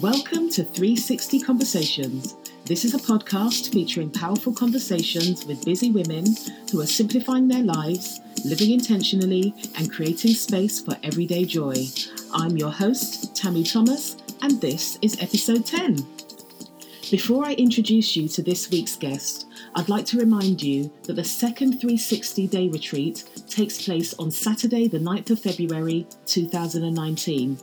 Welcome to 360 Conversations. This is a podcast featuring powerful conversations with busy women who are simplifying their lives, living intentionally, and creating space for everyday joy. I'm your host, Tamu Thomas, and this is episode 10. Before I introduce you to this week's guest, I'd like to remind you that the second 360 day retreat takes place on Saturday, the 9th of February 2019.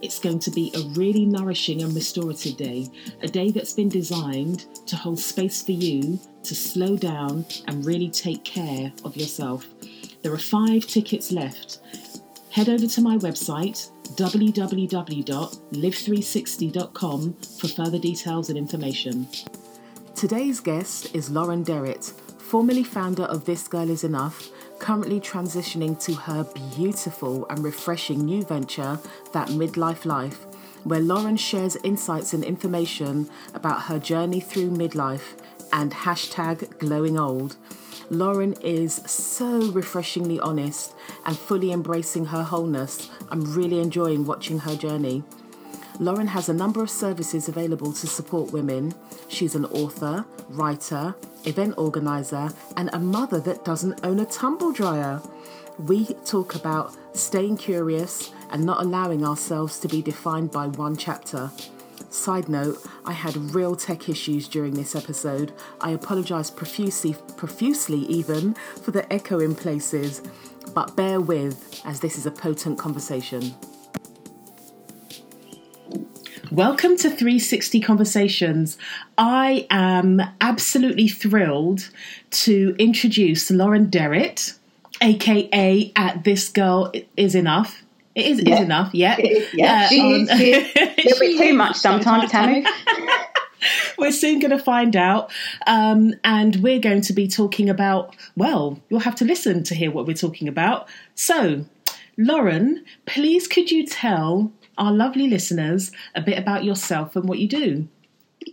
It's going to be a really nourishing and restorative day, a day that's been designed to hold space for you to slow down and really take care of yourself. There are five tickets left. Head over to my website, www.live360.com, for further details and information. Today's guest is Lauren Derrett, formerly founder of This Girl Is Enough currently transitioning to her beautiful and refreshing new venture, That Midlife Life, where Lauren shares insights and information about her journey through midlife and hashtag glowing old. Lauren is so refreshingly honest and fully embracing her wholeness. I'm really enjoying watching her journey. Lauren has a number of services available to support women. She's an author, writer, event organizer, and a mother that doesn't own a tumble dryer. We talk about staying curious and not allowing ourselves to be defined by one chapter. Side note, I had real tech issues during this episode. I apologise profusely, profusely even, for the echo in places, but bear with as this is a potent conversation. Welcome to 360 Conversations. I am absolutely thrilled to introduce Lauren Derrett, aka at This Girl Is Enough. It is, yeah. is enough, yeah. Yeah, uh, she on, is. It'll be too much sometimes, Tamu. we're soon going to find out. Um, and we're going to be talking about, well, you'll have to listen to hear what we're talking about. So, Lauren, please could you tell our lovely listeners a bit about yourself and what you do.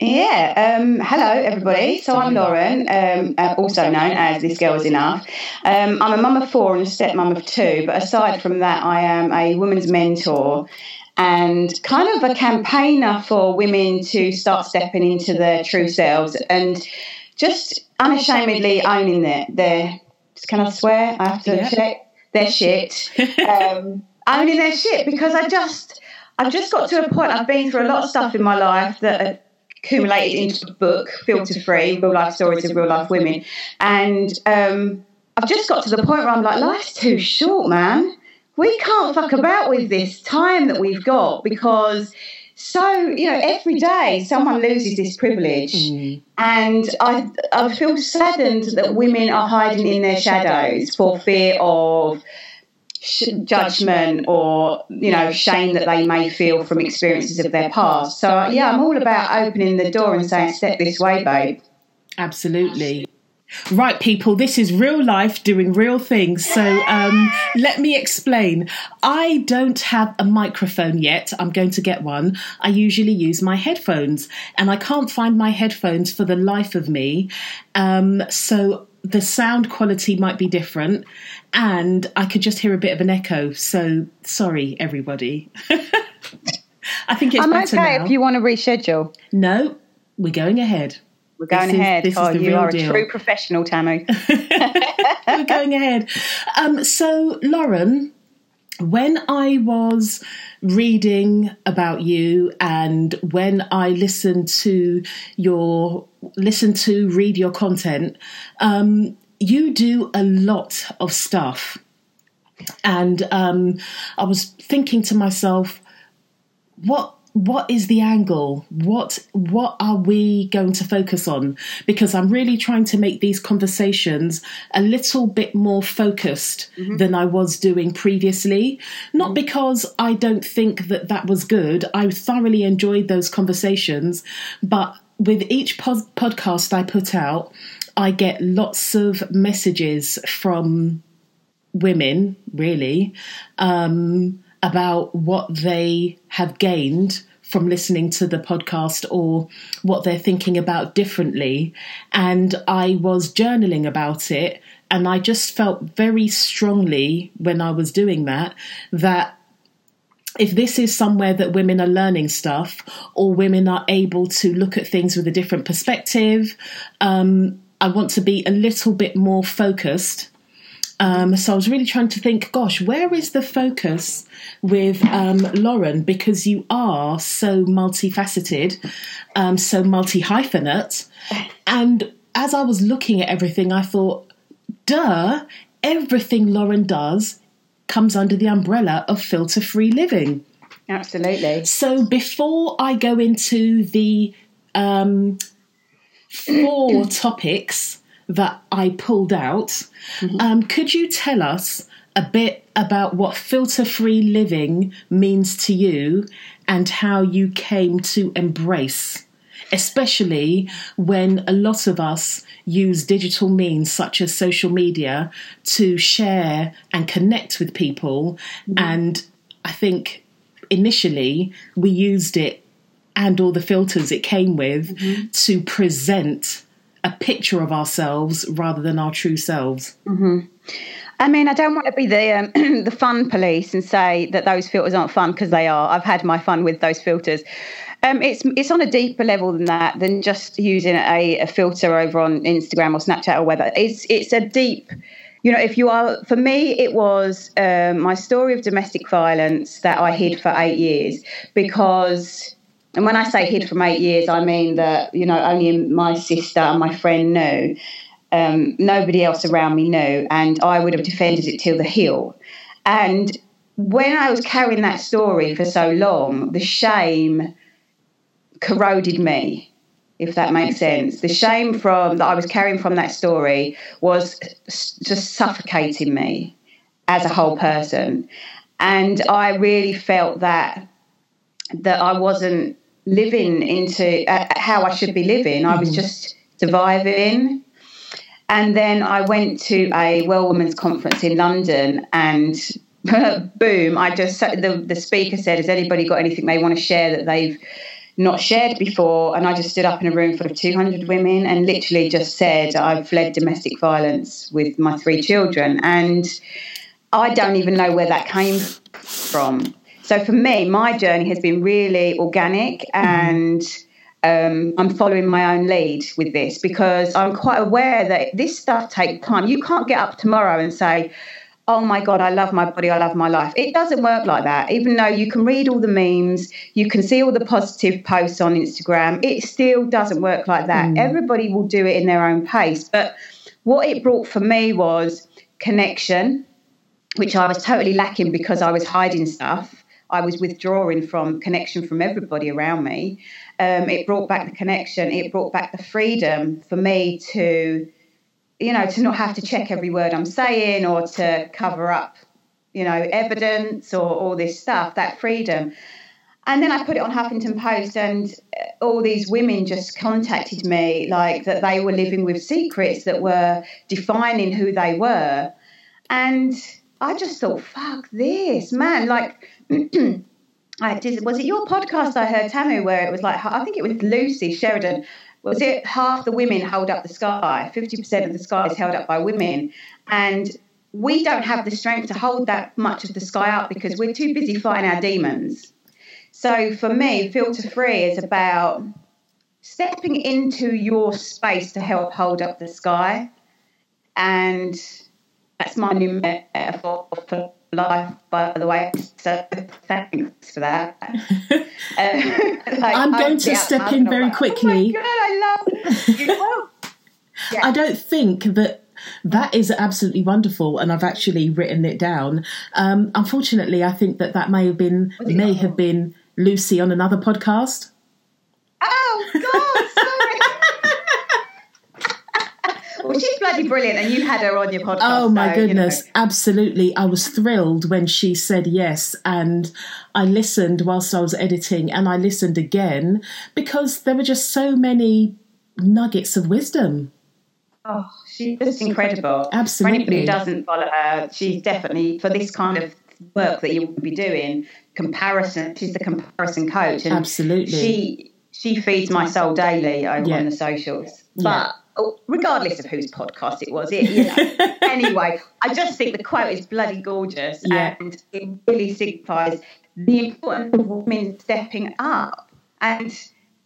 Yeah. Um, hello, everybody. So I'm Lauren, um, uh, also known as This Girl Is Enough. Um, I'm a mum of four and a stepmom of two, but aside from that, I am a women's mentor and kind of a campaigner for women to start stepping into their true selves and just unashamedly owning their, their can I swear? I have to yeah. check their shit. Um, owning their shit because I just I've just got to a point, I've been through a lot of stuff in my life that accumulated into a book, Filter Free, Real Life Stories of Real Life Women. And um, I've just got to the point where I'm like, life's too short, man. We can't fuck about with this time that we've got because so you know every day someone loses this privilege mm. and I, I feel saddened that women are hiding in their shadows for fear of judgment or you know shame that they may feel from experiences of their past. So yeah, I'm all about opening the door and saying, "Step this way, babe." Absolutely. Right, people, this is real life doing real things. So um, let me explain. I don't have a microphone yet. I'm going to get one. I usually use my headphones, and I can't find my headphones for the life of me. Um, so the sound quality might be different and I could just hear a bit of an echo. So sorry, everybody. I think it's I'm better okay now. if you want to reschedule. No, we're going ahead. We're going this ahead. Is, oh, you are deal. a true professional, Tamu. we're going ahead. Um, so, Lauren, when I was reading about you and when I listened to your listen to read your content, um, you do a lot of stuff. And um, I was thinking to myself, what what is the angle what what are we going to focus on because i'm really trying to make these conversations a little bit more focused mm-hmm. than i was doing previously not mm-hmm. because i don't think that that was good i thoroughly enjoyed those conversations but with each podcast i put out I get lots of messages from women, really, um, about what they have gained from listening to the podcast or what they're thinking about differently. And I was journaling about it, and I just felt very strongly when I was doing that that if this is somewhere that women are learning stuff or women are able to look at things with a different perspective, um, I want to be a little bit more focused. Um, so I was really trying to think, gosh, where is the focus with um, Lauren? Because you are so multifaceted, um, so multi hyphenate. And as I was looking at everything, I thought, duh, everything Lauren does comes under the umbrella of filter free living. Absolutely. So before I go into the um, four topics that I pulled out, mm-hmm. um, could you tell us a bit about what filter free living means to you and how you came to embrace? Especially when a lot of us use digital means such as social media to share and connect with people. Mm-hmm. And I think initially we used it and all the filters it came with mm-hmm. to present a picture of ourselves rather than our true selves. Mm-hmm. I mean, I don't want to be the um, the fun police and say that those filters aren't fun because they are. I've had my fun with those filters, um, it's it's on a deeper level than that than just using a, a filter over on Instagram or Snapchat or whatever. It's it's a deep you know, if you are, for me, it was um, my story of domestic violence that I hid for eight years because, and when I say hid from eight years, I mean that, you know, only my sister and my friend knew. Um, nobody else around me knew, and I would have defended it till the hill. And when I was carrying that story for so long, the shame corroded me if that makes sense. The shame from that I was carrying from that story was just suffocating me as a whole person, and I really felt that that I wasn't living into uh, how I should be living. I was mm-hmm. just surviving. And then I went to a well women's conference in London, and boom! I just the the speaker said, "Has anybody got anything they want to share that they've?" not shared before. And I just stood up in a room full of 200 women and literally just said, I've fled domestic violence with my three children. And I don't even know where that came from. So for me, my journey has been really organic and. Um, I'm following my own lead with this because I'm quite aware that this stuff takes time. You can't get up tomorrow and say, oh my God, I love my body, I love my life. It doesn't work like that. Even though you can read all the memes, you can see all the positive posts on Instagram, it still doesn't work like that. Mm. Everybody will do it in their own pace. But what it brought for me was connection, which I was totally lacking because I was hiding stuff. I was withdrawing from connection from everybody around me. Um, it brought back the connection. It brought back the freedom for me to you know, to not have to check every word I'm saying or to cover up, you know, evidence or all this stuff, that freedom. And then I put it on Huffington Post, and all these women just contacted me like that they were living with secrets that were defining who they were. And I just thought, fuck this, man. Like, I did, was it your podcast I heard, Tamu, where it was like, I think it was Lucy Sheridan was it half the women hold up the sky? 50% of the sky is held up by women. And we don't have the strength to hold that much of the sky up because we're too busy fighting our demons. So for me, filter free is about stepping into your space to help hold up the sky. And that's my new metaphor for life, by the way. So thanks for that. um, like, I'm going to step in very like, quickly. Oh God, I love you. yeah. I don't think that that is absolutely wonderful, and I've actually written it down. Um, unfortunately, I think that that may have been may have been Lucy on another podcast. Oh God! Well, she's bloody brilliant, and you had her on your podcast. Oh my so, goodness, you know. absolutely! I was thrilled when she said yes, and I listened whilst I was editing, and I listened again because there were just so many nuggets of wisdom. Oh, she's just incredible. Absolutely. For anybody who doesn't follow her, she's definitely for this kind of work that you will be doing. Comparison. She's the comparison coach, and absolutely. She she feeds my soul daily over yeah. on the socials, but. Yeah Oh, regardless of whose podcast it was. It, you know. anyway, I just think the quote is bloody gorgeous, yeah. and it really signifies the importance of women stepping up and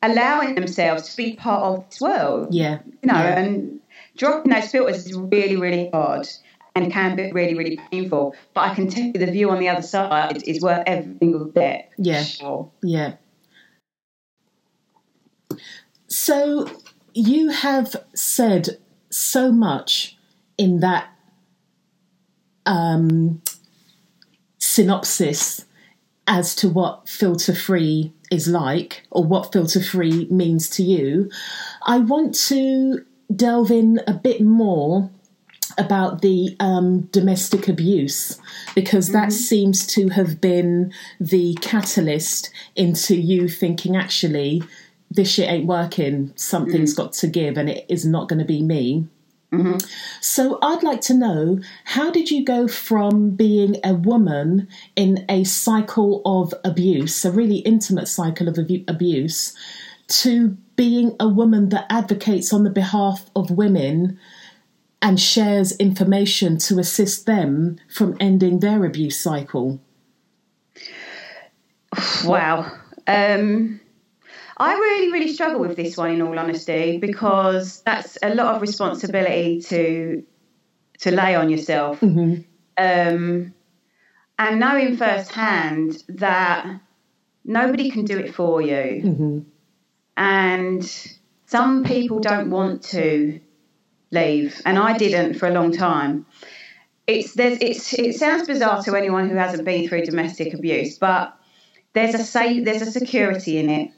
allowing themselves to be part of this world. Yeah. You know, yeah. and dropping those filters is really, really hard and can be really, really painful. But I can tell you the view on the other side is worth every single step. Yeah. Sure. Yeah. So you have said so much in that um, synopsis as to what filter free is like or what filter free means to you. I want to delve in a bit more about the um, domestic abuse because that seems to have been the catalyst into you thinking actually this shit ain't working something's got to give and it is not going to be me so I'd like to know how did you go from being a woman in a cycle of abuse, a really intimate cycle of abu- abuse, to being a woman that advocates on the behalf of women and shares information to assist them from ending their abuse cycle? Wow. Um, I really, really struggle with this one, in all honesty, because that's a lot of responsibility to to lay on yourself, um, and knowing firsthand that nobody can do it for you, and some people don't want to leave, and I didn't for a long time. It's there's it's it sounds bizarre to anyone who hasn't been through domestic abuse, but there's a safe, there's a security in it.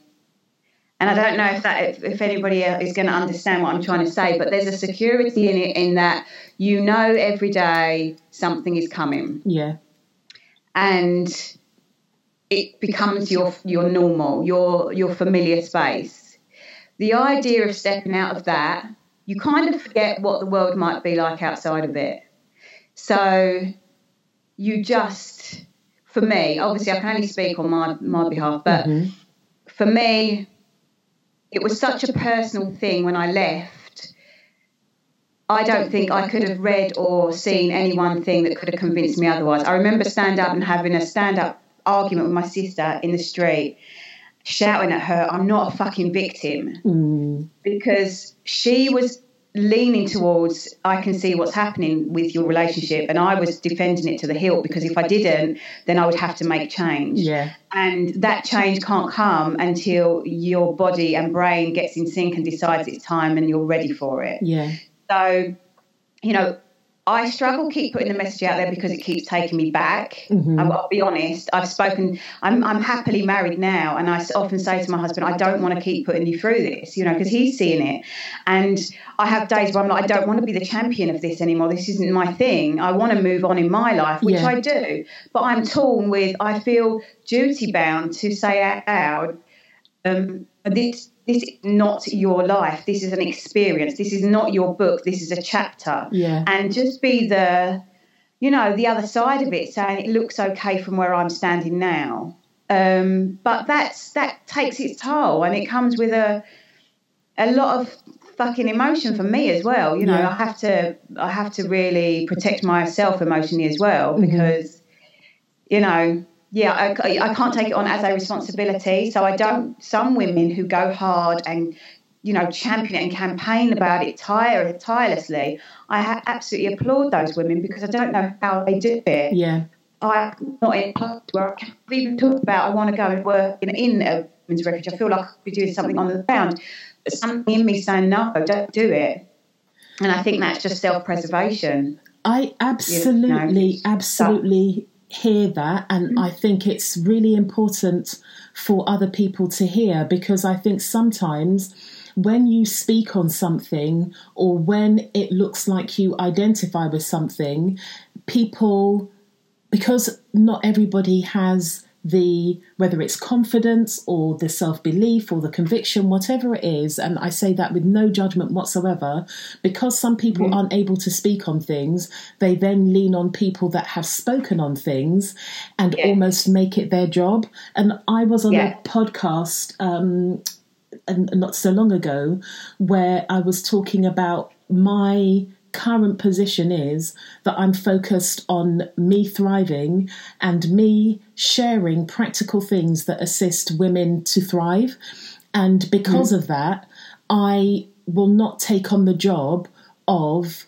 And I don't know if that if, if anybody is going to understand what I'm trying to say, but there's a security in it in that you know every day something is coming, Yeah. and it becomes your your normal, your your familiar space. The idea of stepping out of that, you kind of forget what the world might be like outside of it. So you just, for me, obviously I can only speak on my my behalf, but mm-hmm. for me, it was such a personal thing when I left. I don't think I could have read or seen any one thing that could have convinced me otherwise. I remember stand up and having a stand up argument with my sister in the street, shouting at her, I'm not a fucking victim. Mm. Because she was leaning towards, I can see what's happening with your relationship. And I was defending it to the hilt because if I didn't, then I would have to make change. Yeah. And that change can't come until your body and brain gets in sync and decides it's time and you're ready for it. Yeah. So, you know, I struggle keep putting the message out there because it keeps taking me back. I'll, I'll be honest. I've spoken. I'm I'm happily married now, and I often say to my husband, I don't want to keep putting you through this, you know, because he's seeing it. And I have days where I'm like, I don't want to be the champion of this anymore. This isn't my thing. I want to move on in my life, which Yeah. I do. But I'm torn with. I feel duty bound to say out loud um, this this is not your life. This is an experience. This is not your book. This is a chapter. Yeah. And just be the, you know, the other side of it, saying it looks okay from where I'm standing now. Um, but that's that takes its toll, and it comes with a a lot of fucking emotion for me as well. You know, Yeah. I have to I have to really protect myself emotionally as well because, you know, yeah, I, I can't take it on as a responsibility. So I don't. Some women who go hard and you know champion it and campaign about it tire, tirelessly, I ha- absolutely applaud those women because I don't know how they do it. Yeah. I'm not in a place where I can even talk about I want to go and work in, in a women's refuge. I feel like I could be doing something on the ground. But something in me saying no, don't do it. And I think that's just self-preservation. I absolutely, it's- absolutely hear that. And mm. I think it's really important for other people to hear because I think sometimes when you speak on something or when it looks like you identify with something, people, because not everybody has the whether it's confidence or the self-belief or the conviction whatever it is and i say that with no judgment whatsoever because some people aren't able to speak on things they then lean on people that have spoken on things and Yeah. almost make it their job and i was on Yeah. a podcast um and not so long ago where I was talking about my current position is that I'm focused on me thriving and me sharing practical things that assist women to thrive. And because mm. of that, I will not take on the job of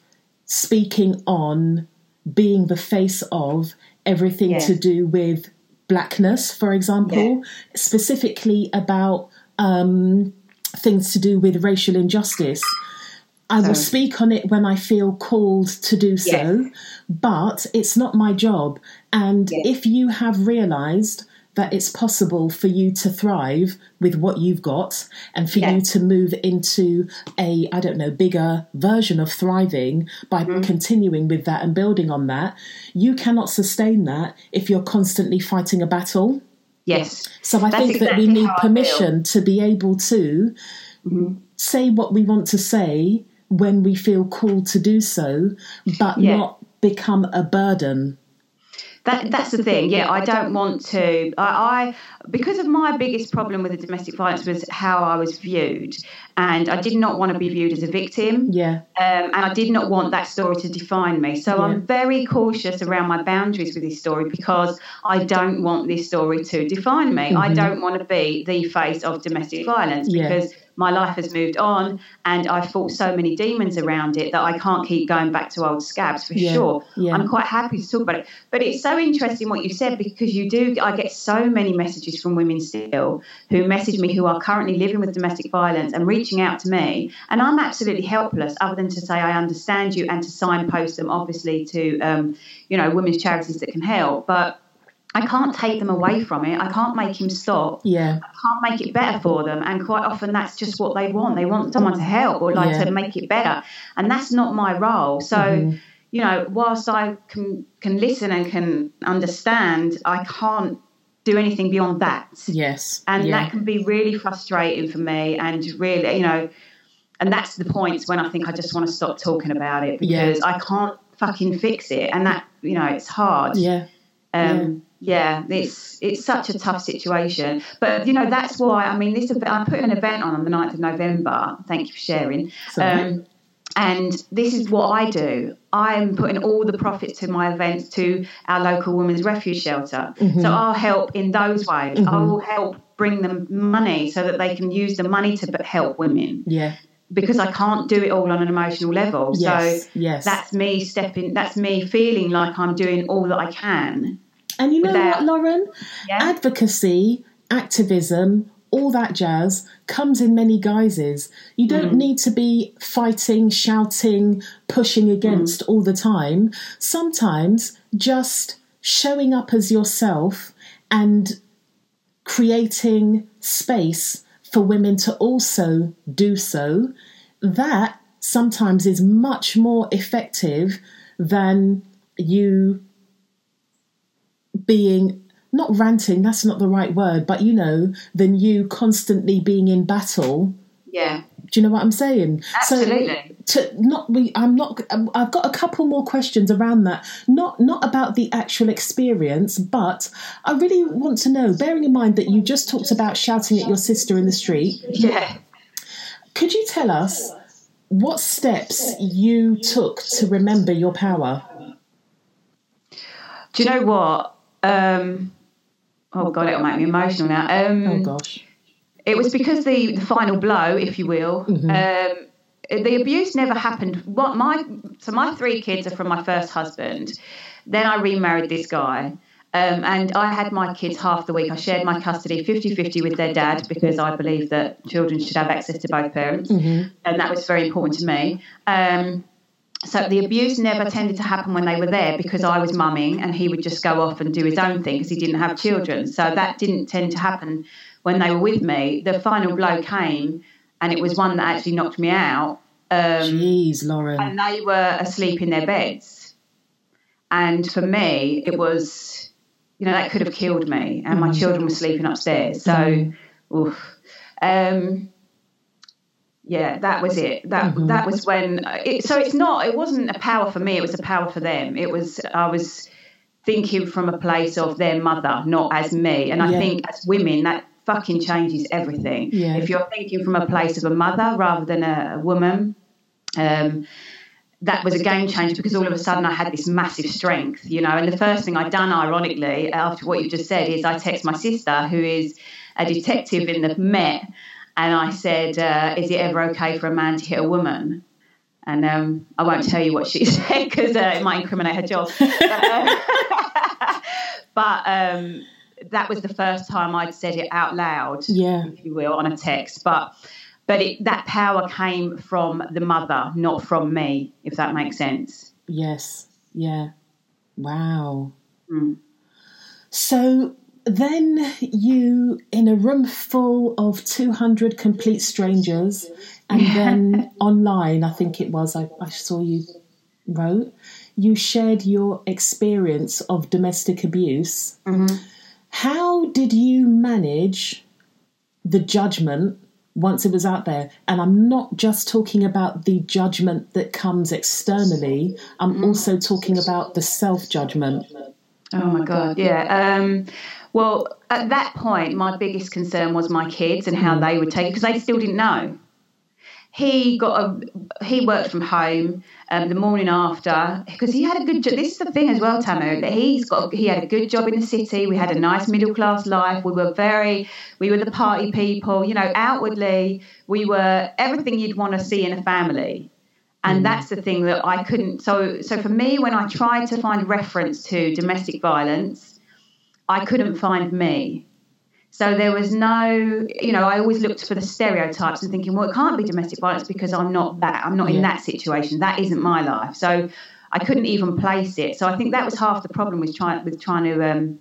speaking on being the face of everything yeah. to do with blackness, for example, yeah. specifically about um, things to do with racial injustice. I will speak on it when I feel called to do so, yes. but it's not my job. And yes. if you have realized that it's possible for you to thrive with what you've got and for you to move into a i don't know bigger version of thriving by mm-hmm. continuing with that and building on that you cannot sustain that if you're constantly fighting a battle yes so i That's think exactly that we need permission to be able to mm-hmm. say what we want to say when we feel called to do so but yeah. not become a burden that that's the thing. Yeah, I don't want to. I, I because of my biggest problem with the domestic violence was how I was viewed, and I did not want to be viewed as a victim. Yeah. Um, and I did not want that story to define me. So yeah. I'm very cautious around my boundaries with this story because I don't want this story to define me. Mm-hmm. I don't want to be the face of domestic violence because. My life has moved on and I've fought so many demons around it that I can't keep going back to old scabs for yeah, sure. Yeah. I'm quite happy to talk about it. But it's so interesting what you said because you do, I get so many messages from women still who message me who are currently living with domestic violence and reaching out to me. And I'm absolutely helpless other than to say I understand you and to signpost them, obviously, to, um, you know, women's charities that can help. But I can't take them away from it. I can't make him stop. Yeah. I can't make it better for them. And quite often that's just what they want. They want someone to help or like yeah. to make it better. And that's not my role. So, mm-hmm. you know, whilst I can can listen and can understand, I can't do anything beyond that. Yes. And yeah. that can be really frustrating for me and really, you know, and that's the points when I think I just want to stop talking about it because yeah. I can't fucking fix it. And that, you know, it's hard. Yeah. Um, yeah, it's it's such a tough situation. But you know that's why I mean this. I put an event on on the 9th of November. Thank you for sharing. Um, and this is what I do. I'm putting all the profits to my events to our local women's refuge shelter. Mm-hmm. So I'll help in those ways. Mm-hmm. I will help bring them money so that they can use the money to help women. Yeah because I can't do it all on an emotional level. Yes, so yes. that's me stepping. That's me feeling like I'm doing all that I can and you know what, Lauren? Yeah. Advocacy, activism, all that jazz comes in many guises. You don't mm. need to be fighting, shouting, pushing against mm. all the time. Sometimes just showing up as yourself and creating space for women to also do so, that sometimes is much more effective than you being not ranting, that's not the right word, but you know, than you constantly being in battle. Yeah. Do you know what I'm saying? Absolutely. So to not we I'm not um, I've got a couple more questions around that. Not not about the actual experience, but I really want to know, bearing in mind that you just talked about shouting at your sister in the street. Yeah. Could you tell us what steps you took to remember your power? Do you know what? Um, oh god, it'll make me emotional now. Um, oh gosh. It was because the, the final blow, if you will. Mm-hmm. Um, the abuse never happened. What my so my three kids are from my first husband. Then I remarried this guy. Um, and I had my kids half the week. I shared my custody 50 50 with their dad because I believe that children should have access to both parents. Mm-hmm. And that was very important to me. Um, so the abuse never tended to happen when they were there because I was mumming and he would just go off and do his own thing because he didn't have children. So that didn't tend to happen when they were with me. The final blow came and it was one that actually knocked me out. Um, Jeez, Lauren. And they were asleep in their beds. And for me, it was, you know, that could have killed me. And my children were sleeping upstairs. So, oof. Um, yeah, that was it. That mm-hmm. that was when. It, so it's not. It wasn't a power for me. It was a power for them. It was. I was thinking from a place of their mother, not as me. And I yeah. think as women, that fucking changes everything. Yeah. If you're thinking from a place of a mother rather than a, a woman, um, that was a game changer because all of a sudden I had this massive strength, you know. And the first thing I'd done, ironically, after what you just said, is I text my sister, who is a detective in the Met, and I said, uh, "Is it ever okay for a man to hit a woman?" And um, I won't tell you what she said because uh, it might incriminate her job. but, uh, but um, that was the first time I'd said it out loud, yeah. if you will, on a text. But but it, that power came from the mother, not from me, if that makes sense. Yes. Yeah. Wow. Mm. So then you, in a room full of 200 complete strangers, and then online, I think it was, I, I saw you wrote, you shared your experience of domestic abuse. Mm-hmm. How did you manage the judgment once it was out there? And I'm not just talking about the judgment that comes externally, I'm also talking about the self judgment. Oh my god, yeah. Um, well, at that point, my biggest concern was my kids and how they would take it because they still didn't know. He got a he worked from home um, the morning after because he had a good job. This is the thing as well, Tamu, that he's got he had a good job in the city. We had a nice middle class life. We were very we were the party people. You know, outwardly we were everything you'd want to see in a family. And that's the thing that I couldn't. So, so for me, when I tried to find reference to domestic violence, I couldn't find me. So there was no, you know, I always looked for the stereotypes and thinking, well, it can't be domestic violence because I'm not that. I'm not in that situation. That isn't my life. So I couldn't even place it. So I think that was half the problem with trying with trying to um,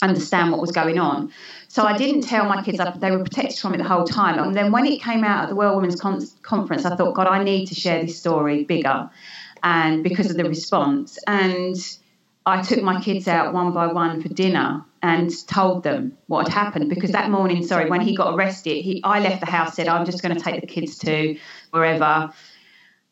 understand what was going on. So I didn't tell my kids. I- They were protected from it the whole time. And then when it came out at the World Women's Con- Conference, I thought, God, I need to share this story bigger, and because of the response. And I took my kids out one by one for dinner and told them what had happened because that morning, sorry, when he got arrested, he I left the house, said I'm just going to take the kids to wherever.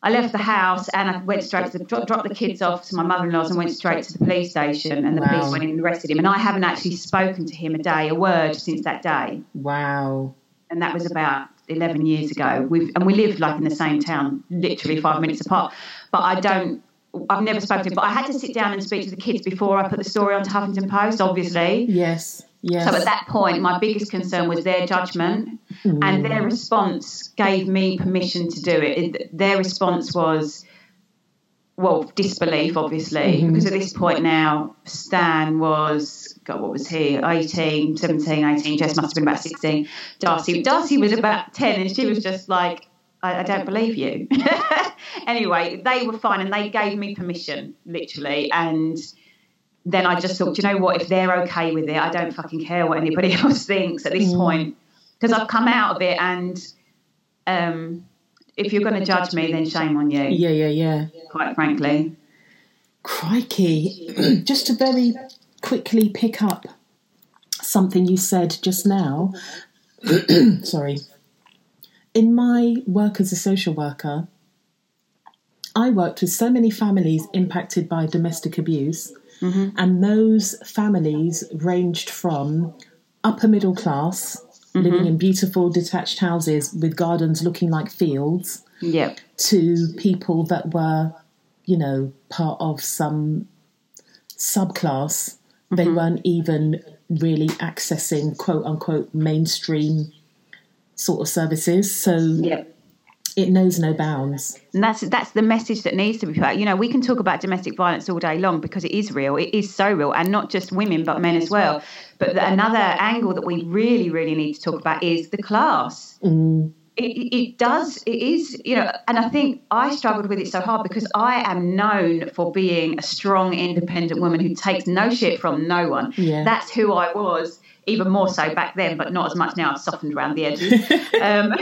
I left the house and I went straight to the dro- dropped the kids off to my mother-in-law's and went straight to the police station and the Wow. police went in and arrested him and I haven't actually spoken to him a day, a word since that day Wow. and that was about 11 years ago. We've, and we lived like in the same town, literally five minutes apart. But I don't, I've never spoken to. But I had to sit down and speak to the kids before I put the story onto Huffington Post, obviously. Yes. Yes. So at that point, my biggest concern was their judgment, and their response gave me permission to do it. It- Their response was, well, disbelief, obviously, mm-hmm. because at this point now, Stan was, God, what was he, 18, 17, 18, Jess must have been about 16. Darcy, Darcy was about 10, and she was just like, I, I don't believe you. anyway, they were fine, and they gave me permission, literally, and then I just thought, you know what? If they're okay with it, I don't fucking care what anybody else thinks at this point because I've come out of it, and um, if you're going to judge me, then shame on you. yeah, yeah, yeah. Quite frankly, Crikey. just to very quickly pick up something you said just now. Sorry. In my work as a social worker, I worked with so many families impacted by domestic abuse, mm-hmm. and those families ranged from upper middle class, living mm-hmm. in beautiful detached houses with gardens looking like fields, yep, to people that were, you know, part of some subclass. They mm-hmm. weren't even really accessing quote unquote mainstream sort of services. So yep. it knows no bounds. And that's that's the message that needs to be put. out. You know, we can talk about domestic violence all day long because it is real. It is so real, and not just women but men as well. But the, another angle that we really, really need to talk about is the class. Mm. It, it it does. It is. You know, and I think I struggled with it so hard because I am known for being a strong, independent woman who takes no shit from no one. Yeah. That's who I was. Even more so back then, but not as much now. I've softened around the edges. um,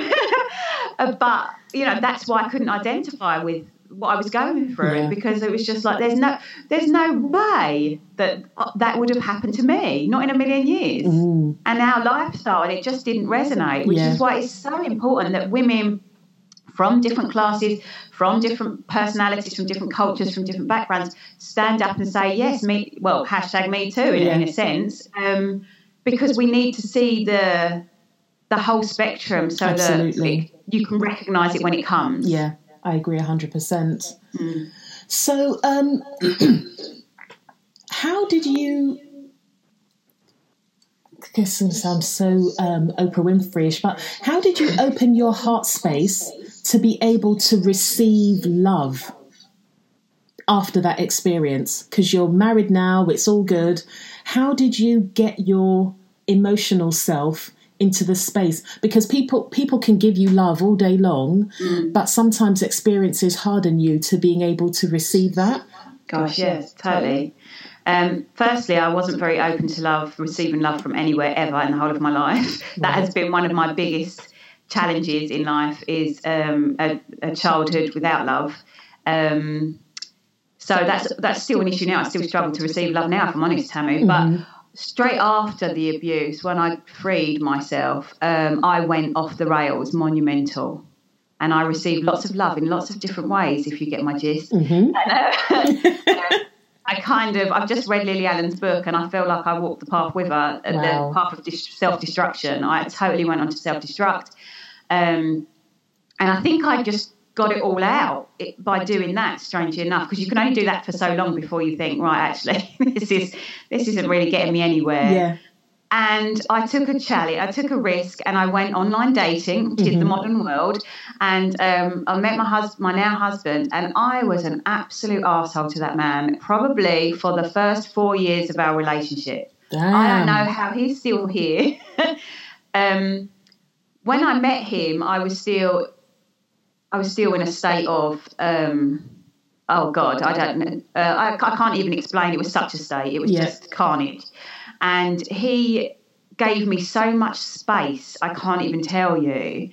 but you know that's why I couldn't identify with what I was going through Yeah. because it was just like there's no there's no way that that would have happened to me not in a million years and our lifestyle and it just didn't resonate which Yeah. is why it's so important that women from different classes from different personalities from different cultures from different backgrounds stand up and say yes me well hashtag me too in, in a sense um, because we need to see the the whole spectrum so Absolutely. that you can recognize it when it comes Yeah, I agree 100%. So, um, how did you? This sounds so um, Oprah Winfrey-ish, but how did you open your heart space to be able to receive love after that experience? Because you're married now, it's all good. How did you get your emotional self into the space? Because people people can give you love all day long, but sometimes experiences harden you to being able to receive that. Gosh, yes, totally. Um, firstly, I wasn't very open to love, receiving love from anywhere ever in the whole of my life. That has been one of my biggest challenges in life is um, a, a childhood without love. Um, so that's that's still an issue now. I still struggle to receive love now, if I'm honest, Tamu. But straight after the abuse, when I freed myself, um, I went off the rails, monumental. And I received lots of love in lots of different ways, if you get my gist. And, uh, I kind of, I've just read Lily Allen's book and I feel like I walked the path with her, uh, Wow. the path of self destruction. I totally went on to self destruct. Um, and I think I just got it all out it, by doing that, strangely enough, because you can only do that for so long before you think, right, actually, this is this isn't really getting me anywhere. Yeah. And I took a challenge, I took a risk, and I went online dating, which is the modern world. And um, I met my husband, my now husband, and I was an absolute arsehole to that man, probably for the first four years of our relationship. I don't know how he's still here. um, when I met him, I was still, I was still in a state of, um, oh God, I don't know. Uh, I, I can't even explain. It was such a state. It was just carnage. And he gave me so much space. I can't even tell you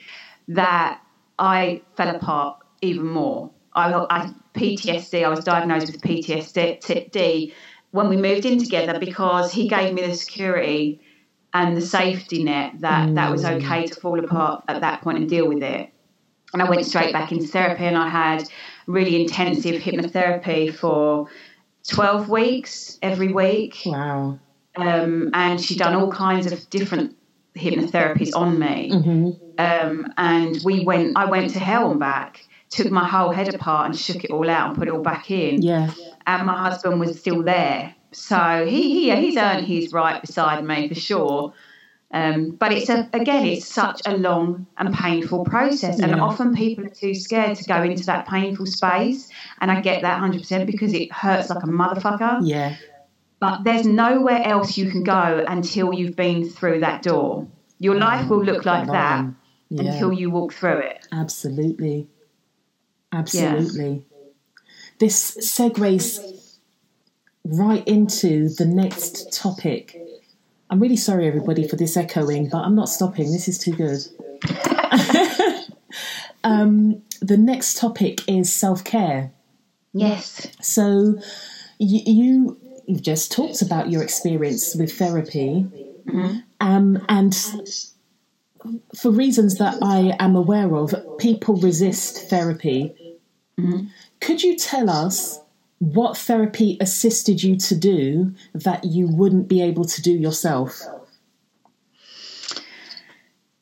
that I fell apart even more. I, I PTSD. I was diagnosed with PTSD when we moved in together because he gave me the security and the safety net that that was okay to fall apart at that point and deal with it. And I went straight back into therapy and I had really intensive hypnotherapy for 12 weeks every week. Wow. Um, and she'd done all kinds of different hypnotherapies on me. Um, and we went, I went to hell and back, took my whole head apart and shook it all out and put it all back in Yeah. and my husband was still there. So he, he he's earned his right beside me for sure. Um, but it's a, again, it's such a long and painful process, and Yeah. often people are too scared to go into that painful space. And I get that hundred percent because it hurts like a motherfucker. Yeah. But there's nowhere else you can go until you've been through that door. Your life will look like that Yeah. until you walk through it. Absolutely. Absolutely. This segues right into the next topic. I'm really sorry, everybody, for this echoing, but I'm not stopping. This is too good. um, the next topic is self care. Yes. So, you, you you've just talked about your experience with therapy, um, and for reasons that I am aware of, people resist therapy. Could you tell us what therapy assisted you to do that you wouldn't be able to do yourself?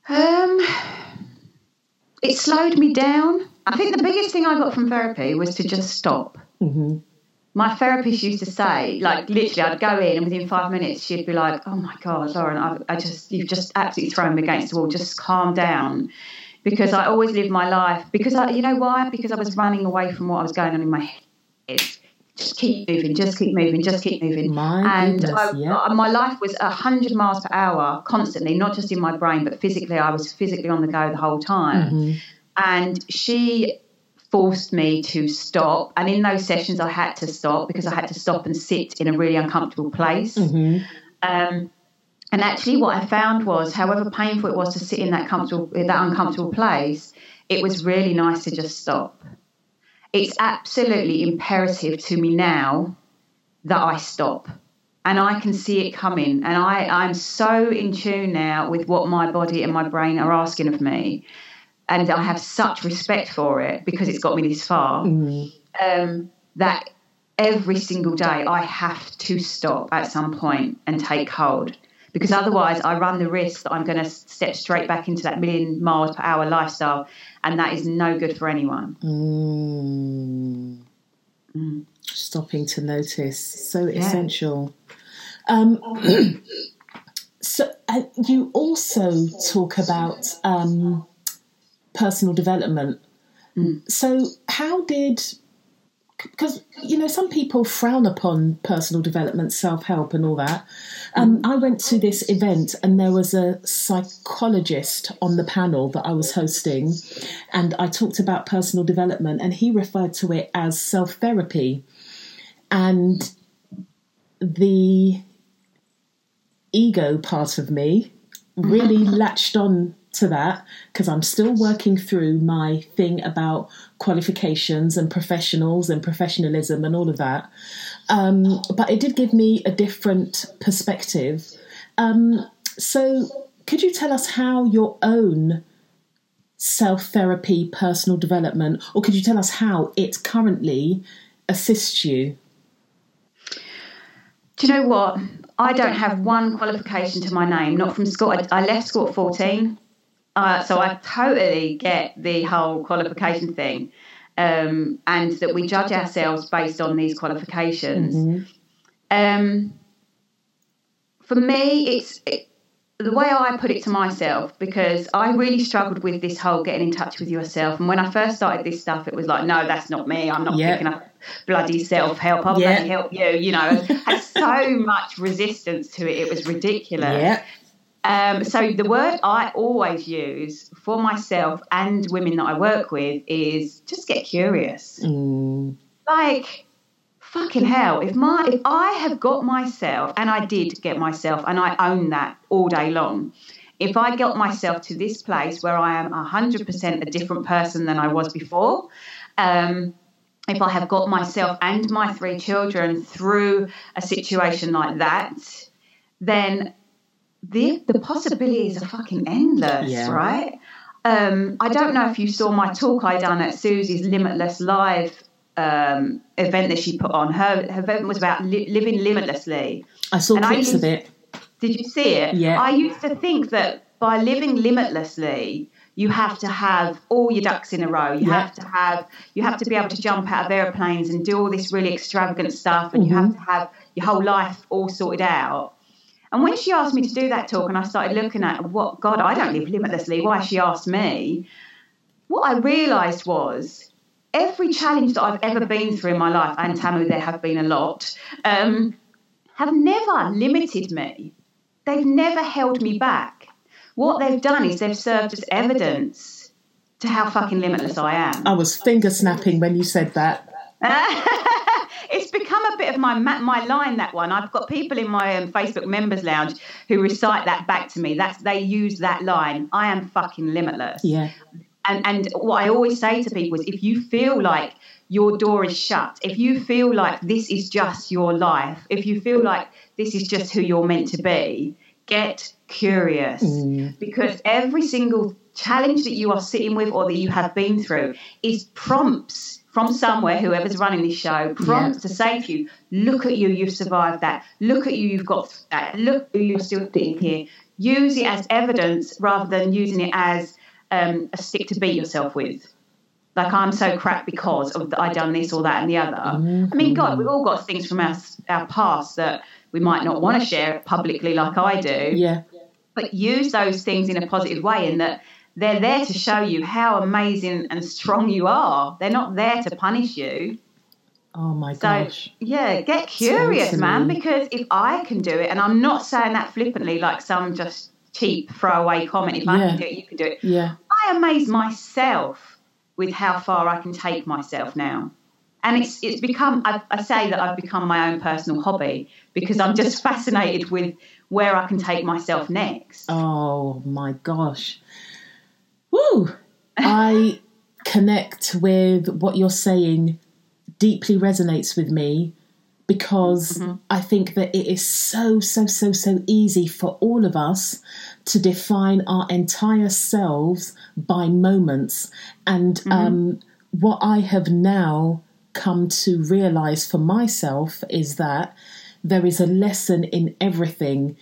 Um, it slowed me down. I think the biggest thing I got from therapy was to just stop. Mm-hmm. My therapist used to say, like, literally, I'd go in and within five minutes, she'd be like, "Oh my God, Lauren, I, I just, you've just absolutely thrown me against the wall. Just calm down." Because I always lived my life. Because I, you know why? Because I was running away from what I was going on in my head. Just keep moving, just keep moving, just keep moving. My and goodness, I, yeah. I- my life was 100 miles per hour constantly, not just in my brain, but physically. I was physically on the go the whole time. And she forced me to stop. And in those sessions, I had to stop because I had to stop and sit in a really uncomfortable place. Um, and actually, what I found was, however painful it was to sit in that comfortable, that uncomfortable place, it was really nice to just stop. It's absolutely imperative to me now that I stop. And I can see it coming. And I, I'm so in tune now with what my body and my brain are asking of me. And I have such respect for it because it's got me this far. Um, that every single day I have to stop at some point and take hold because otherwise I run the risk that I'm going to step straight back into that million miles per hour lifestyle, and that is no good for anyone. Mm. Mm. Stopping to notice, so yeah. essential. Um, so uh, you also talk about um, personal development. Mm. So how did because you know some people frown upon personal development self-help and all that. Um, i went to this event and there was a psychologist on the panel that i was hosting and i talked about personal development and he referred to it as self-therapy. And the ego part of me really latched on to that because I'm still working through my thing about qualifications and professionals and professionalism and all of that. Um, but it did give me a different perspective. Um, so, could you tell us how your own self therapy, personal development, or could you tell us how it currently assists you? Do you know what? I don't have one qualification to my name, not from school. I, I left school at 14. Uh, so I totally get the whole qualification thing, um, and that we judge ourselves based on these qualifications. Mm-hmm. Um, for me, it's it, the way I put it to myself because I really struggled with this whole getting in touch with yourself. And when I first started this stuff, it was like, no, that's not me. I'm not yep. picking up bloody self help. I'll yep. bloody help you. You know, had so much resistance to it. It was ridiculous. Yep. Um, so the word I always use for myself and women that I work with is just get curious. Mm. Like fucking hell, if my if I have got myself and I did get myself and I own that all day long. If I got myself to this place where I am 100% a different person than I was before, um, if I have got myself and my three children through a situation like that, then the the possibilities are fucking endless, yeah. right? Um, I don't know if you saw my talk I done at Suzy's Limitless Live um, event that she put on. Her, her event was about li- living limitlessly. I saw and clips I used, of it. Did you see it? Yeah. I used to think that by living limitlessly, you have to have all your ducks in a row. You yeah. have to have you have to be able to jump out of airplanes and do all this really extravagant stuff, and mm-hmm. you have to have your whole life all sorted out. And when she asked me to do that talk, and I started looking at what, God, I don't live limitlessly, why she asked me, what I realised was every challenge that I've ever been through in my life, and Tamu, there have been a lot, um, have never limited me. They've never held me back. What they've done is they've served as evidence to how fucking limitless I am. I was finger snapping when you said that. it's become a bit of my my line that one. I've got people in my um, Facebook members lounge who recite that back to me. That's they use that line. I am fucking limitless. Yeah. And and what I always say to people is, if you feel like your door is shut, if you feel like this is just your life, if you feel like this is just who you're meant to be, get curious mm. because every single challenge that you are sitting with or that you have been through is prompts from somewhere, whoever's running this show, prompts yeah. to say to you, look at you, you've survived that. Look at you, you've got that. Look, who you're still sitting here. Use it as evidence rather than using it as um, a stick to beat yourself with. Like I'm so crap because of the, I done this or that and the other. Mm-hmm. I mean, God, we've all got things from our our past that we might not want to share publicly, like I do. Yeah. But use those things in a positive way, in that they're there to show you how amazing and strong you are. They're not there to punish you. Oh my gosh. Yeah, get curious, man, because if I can do it, and I'm not saying that flippantly like some just cheap throwaway comment, if I can do it, you can do it. Yeah. I amaze myself with how far I can take myself now. And it's it's become I, I say that I've become my own personal hobby because I'm just fascinated with where I can take myself next. Oh my gosh. Woo! I connect with what you're saying, deeply resonates with me because mm-hmm. I think that it is so, so, so, so easy for all of us to define our entire selves by moments. And mm-hmm. um, what I have now come to realize for myself is that there is a lesson in everything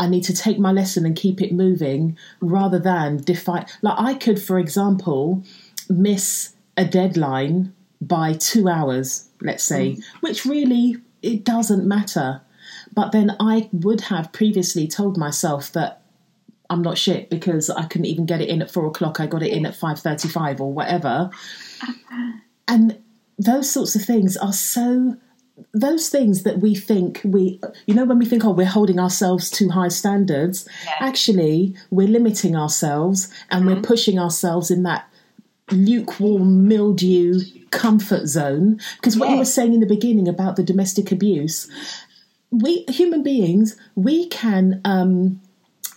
I need to take my lesson and keep it moving rather than define. Like, I could, for example, miss a deadline by two hours, let's say, mm. which really it doesn't matter. But then I would have previously told myself that I'm not shit because I couldn't even get it in at four o'clock. I got it in at five thirty-five or whatever. And those sorts of things are so those things that we think we you know when we think oh we're holding ourselves to high standards yeah. actually we're limiting ourselves and mm-hmm. we're pushing ourselves in that lukewarm mildew comfort zone because what yeah. you were saying in the beginning about the domestic abuse we human beings we can um,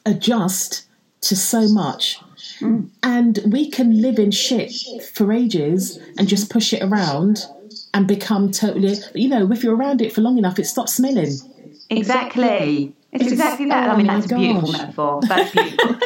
adjust to so much mm. and we can live in shit for ages and just push it around and become totally you know if you're around it for long enough it stops smelling exactly it's, it's exactly that oh i mean that's a beautiful metaphor that's beautiful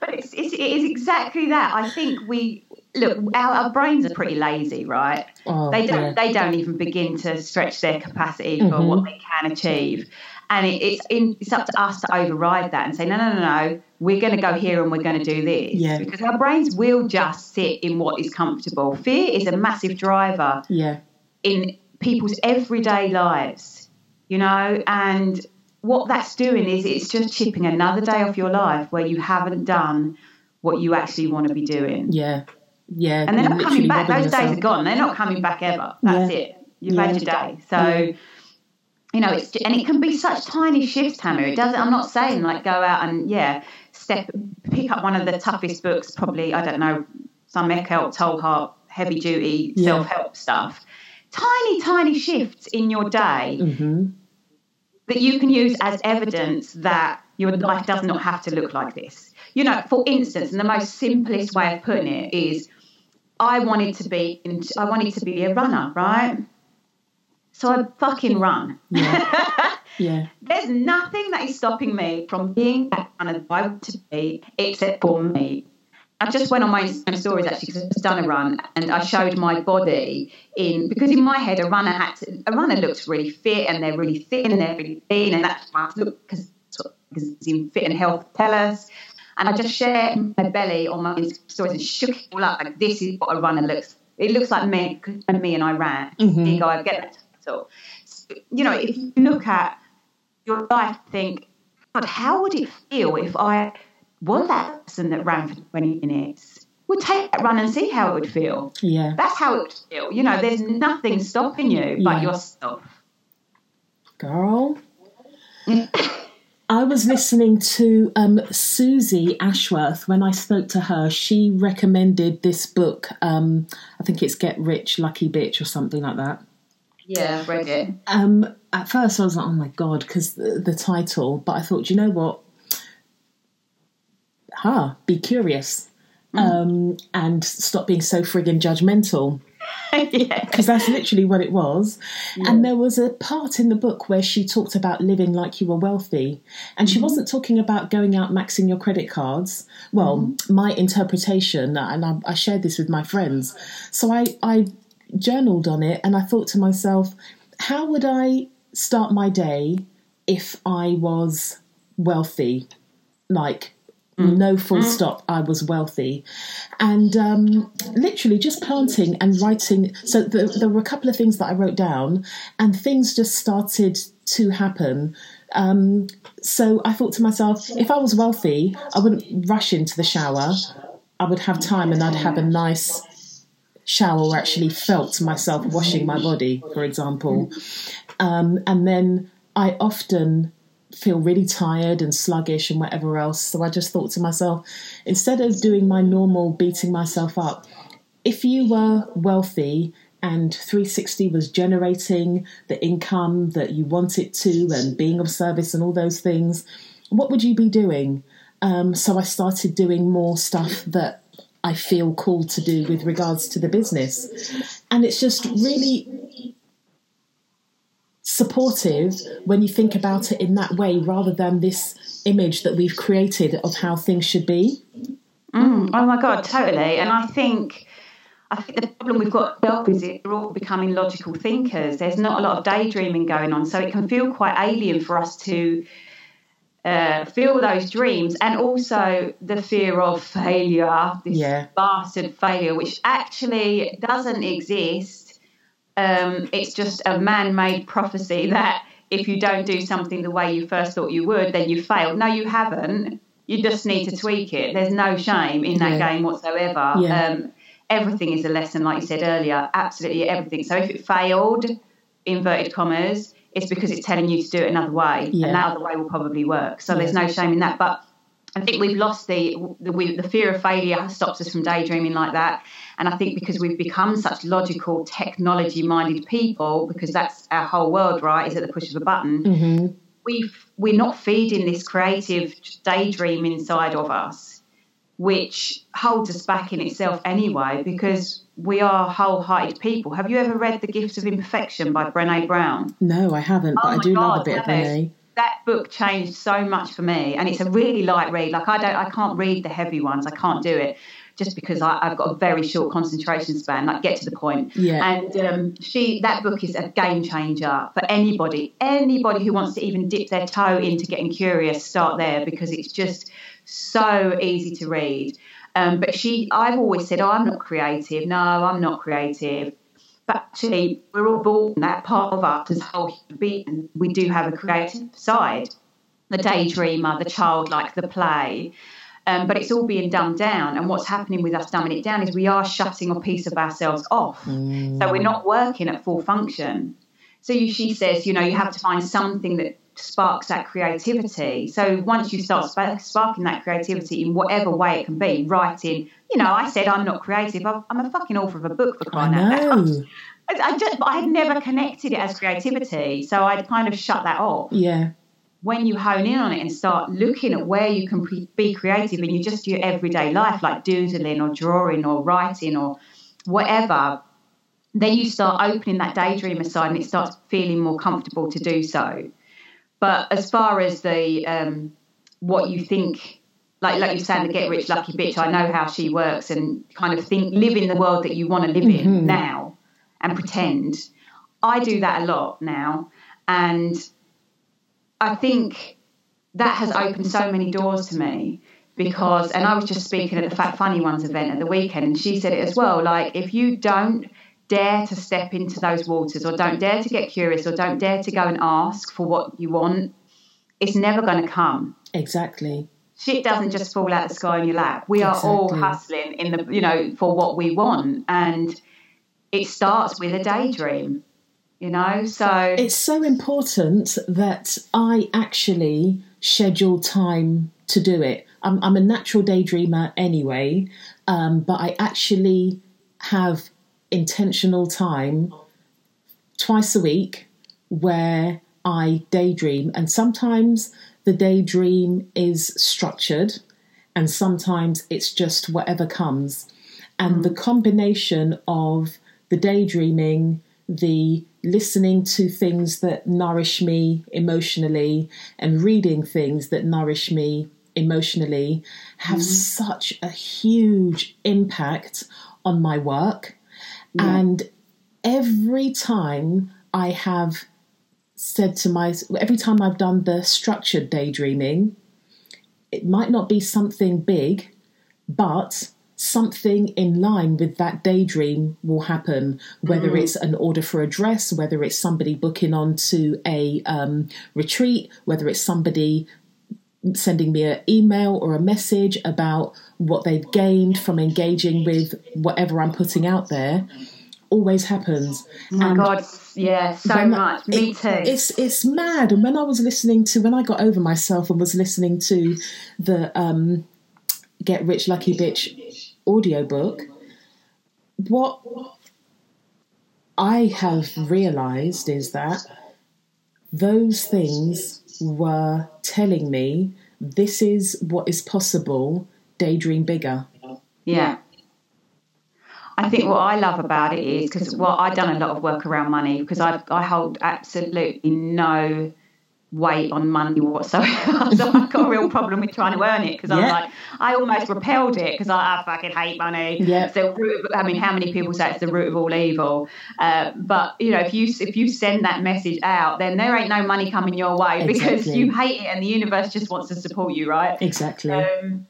but it's, it's, it is exactly that i think we look, our, our, brains are pretty lazy, right? Oh, they don't yeah. they don't even begin to stretch their capacity for mm-hmm. what they can achieve. And it, it's in, it's up to us to override that and say, no, no, no, no, we're going to go here and we're going to do this. Yeah. Because our brains will just sit in what is comfortable. Fear is a massive driver. Yeah. In people's everyday lives, you know, and what that's doing is it's just chipping another day off your life where you haven't done what you actually want to be doing. Yeah. Yeah. And they're not coming back. Those yourself. days are gone. They're not coming back ever. That's yeah. it. You've yeah. had your day. So, yeah. You know, it's and it can be such tiny shifts, Tamu. It doesn't. I'm not saying like go out and yeah, step pick up one of the toughest books. Probably I don't know some Eckhart Tolle heavy duty self help stuff. Tiny, tiny shifts in your day mm-hmm. that you can use as evidence that your life does not have to look like this. You know, for instance, and the most simplest way of putting it is I wanted to be I wanted to be a runner, right? So I fucking run. Yeah. yeah. There's nothing that is stopping me from being that runner that I want to be except for me. I just went on my Instagram stories actually because I've just done a run and I showed my body in because in my head a runner had to, a runner looks really fit and they're really thin and they're really thin and that's why I look because in fit and health tell us. And I just shared my belly on my stories and shook it all up. Like, this is what a runner looks. It looks like me and me and I ran. Mm-hmm. You go, I get that. So, you know, if you look at your life, think, God, how would it feel if I was that person that ran for 20 minutes? Would take that run and see how it would feel. Yeah. That's how it would feel. You know, there's nothing stopping you but yourself. Girl. I was listening to um, Suzy Ashworth when I spoke to her. She recommended this book. Um, I think it's Get Rich, Lucky Bitch, or something like that. Yeah, read it. Um, at first, I was like, "Oh my god," because the, the, title. But I thought, you know what? Ha! Huh, be curious, mm. um, and stop being so frigging judgmental. Because that's literally what it was. Yeah. And there was a part in the book where she talked about living like you were wealthy. And she mm-hmm. wasn't talking about going out maxing your credit cards. Well, mm-hmm. my interpretation, and I, I, shared this with my friends. So I, I journaled on it and I thought to myself, how would I start my day if I was wealthy? Like, Mm. No full mm. stop. I was wealthy, and um, literally just planting and writing. So the, there were a couple of things that I wrote down, and things just started to happen. Um, so I thought to myself, if I was wealthy, I wouldn't rush into the shower. I would have time, and I'd have a nice shower actually felt myself washing my body, for example. Um, and then I often feel really tired and sluggish and whatever else. So I just thought to myself, instead of doing my normal beating myself up, if you were wealthy and 360 was generating the income that you want it to and being of service and all those things, what would you be doing? Um, so I started doing more stuff that I feel called to do with regards to the business. And it's just really supportive when you think about it in that way rather than this image that we've created of how things should be. Mm, oh my God, totally. And I think. I think the problem we've got is we're all becoming logical thinkers. There's not a lot of daydreaming going on, so it can feel quite alien for us to uh, feel those dreams and also the fear of failure, this Yeah. bastard failure, which actually doesn't exist. Um, it's just a man made prophecy that if you don't do something the way you first thought you would, then you failed. No, you haven't. You just need to tweak it. There's no shame in that Yeah. game whatsoever. Yeah. Um, everything is a lesson, like you said earlier. Absolutely everything. So if it failed, inverted commas, it's because it's telling you to do it another way, Yeah. and that other way will probably work. So there's no shame in that. But I think we've lost the the, we, the fear of failure stops us from daydreaming like that. And I think because we've become such logical, technology-minded people, because that's our whole world, right? Is at the push of a button. hmm We've we're not feeding this creative daydream inside of us, which holds us back in itself anyway, because we are wholehearted people. Have you ever read The Gift of Imperfection by Brené Brown? No, I haven't, but Oh I do love a God, bit of. Renee. that book changed so much for me and it's a really light read like i don't i can't read the heavy ones i can't do it just because I, i've got a very short concentration span like get to the point Yeah. and um, she that book is a game changer for anybody anybody who wants to even dip their toe into getting curious start there because it's just so easy to read um, but she i've always said oh i'm not creative no i'm not creative but actually, we're all born that part of us as whole human beings. We do have a creative side, the daydreamer, the childlike, the play. Um, but it's all being dumbed down. And what's happening with us dumbing it down is we are shutting a piece of ourselves off. Mm. So we're not working at full function. So you, she says, you know, you have to find something that sparks that creativity. So once you start spa- sparking that creativity in whatever way it can be, writing, you know, I said I'm not creative. I'm a fucking author of a book for I crying out loud. I, I just, I had never connected it as creativity, so I'd kind of shut that off. Yeah. When you hone in on it and start looking at where you can pre- be creative in you just your everyday life, like doodling or drawing or writing or whatever, then you start opening that daydreamer side and it starts feeling more comfortable to do so. But as far as the um, what you think, like like you saying, the get rich lucky bitch, I know how she works and kind of think live in the world that you want to live in Mhm. now and pretend. I do that a lot now, and I think that has opened so many doors to me because and I was just speaking at the Fat Funny Ones event at the weekend and she said it as well like if you don't dare to step into those waters or don't dare to get curious or don't dare to go and ask for what you want it's never going to come Exactly. shit doesn't just fall out of the sky in your lap we are all hustling in the you know for what we want and it starts with a daydream you know so It's so important that I actually schedule time to do it. I'm, I'm a natural daydreamer anyway, um, but I actually have intentional time twice a week where I daydream, and sometimes the daydream is structured, and sometimes it's just whatever comes. And the mm. combination of the daydreaming, the listening to things that nourish me emotionally, and reading things that nourish me emotionally have mm. such a huge impact on my work. And every time I have said to my, every time I've done the structured daydreaming, it might not be something big, but something in line with that daydream will happen. Whether it's an order for a dress, whether it's somebody booking onto a um, retreat, whether it's somebody sending me an email or a message about what they've gained from engaging with whatever I'm putting out there, always happens. oh my And god yeah so much me it- too It's it's mad. And when I was listening to when I got over myself and was listening to the um, Get Rich Lucky Bitch audiobook, what I have realized is that those things were telling me this is what is possible, daydream bigger. Yeah. I think what I love about it is because well, I've done a lot of work around money because I I hold absolutely no weight on money whatsoever. so I've got a real problem with trying to earn it because I'm like, I almost repelled it because I, I fucking hate money. Yeah. So I mean, how many people say it's the root of all evil? Uh, but you know, if you if you send that message out, then there ain't no money coming your way because you hate it and the universe just wants to support you, right? Exactly. um,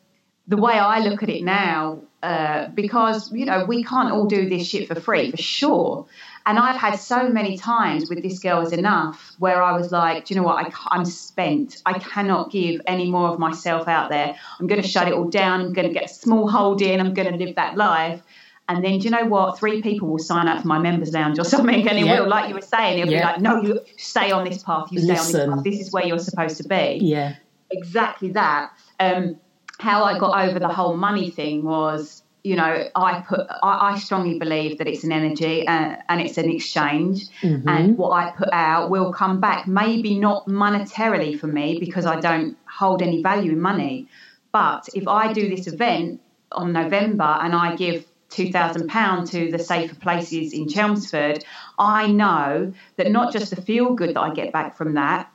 the way I look at it now, uh, because you know we can't all do this shit for free, for sure. And I've had so many times with this girl is enough where I was like, do you know what? I, I'm spent. I cannot give any more of myself out there. I'm going to shut it all down. I'm going to get a small hold in. I'm going to live that life. And then, do you know what? Three people will sign up for my members lounge or something, and it Yeah. will, like you were saying, it'll Yeah. be like, no, you stay on this path. You stay on Listen. this path. This is where you're supposed to be yeah. exactly that. Um, how I got over the whole money thing was, you know, I put, I, I strongly believe that it's an energy and, and it's an exchange, Mm-hmm. and what I put out will come back. Maybe not monetarily for me because I don't hold any value in money, but if I do this event on November and I give two thousand pound to the safer places in Chelmsford, I know that not just the feel good that I get back from that,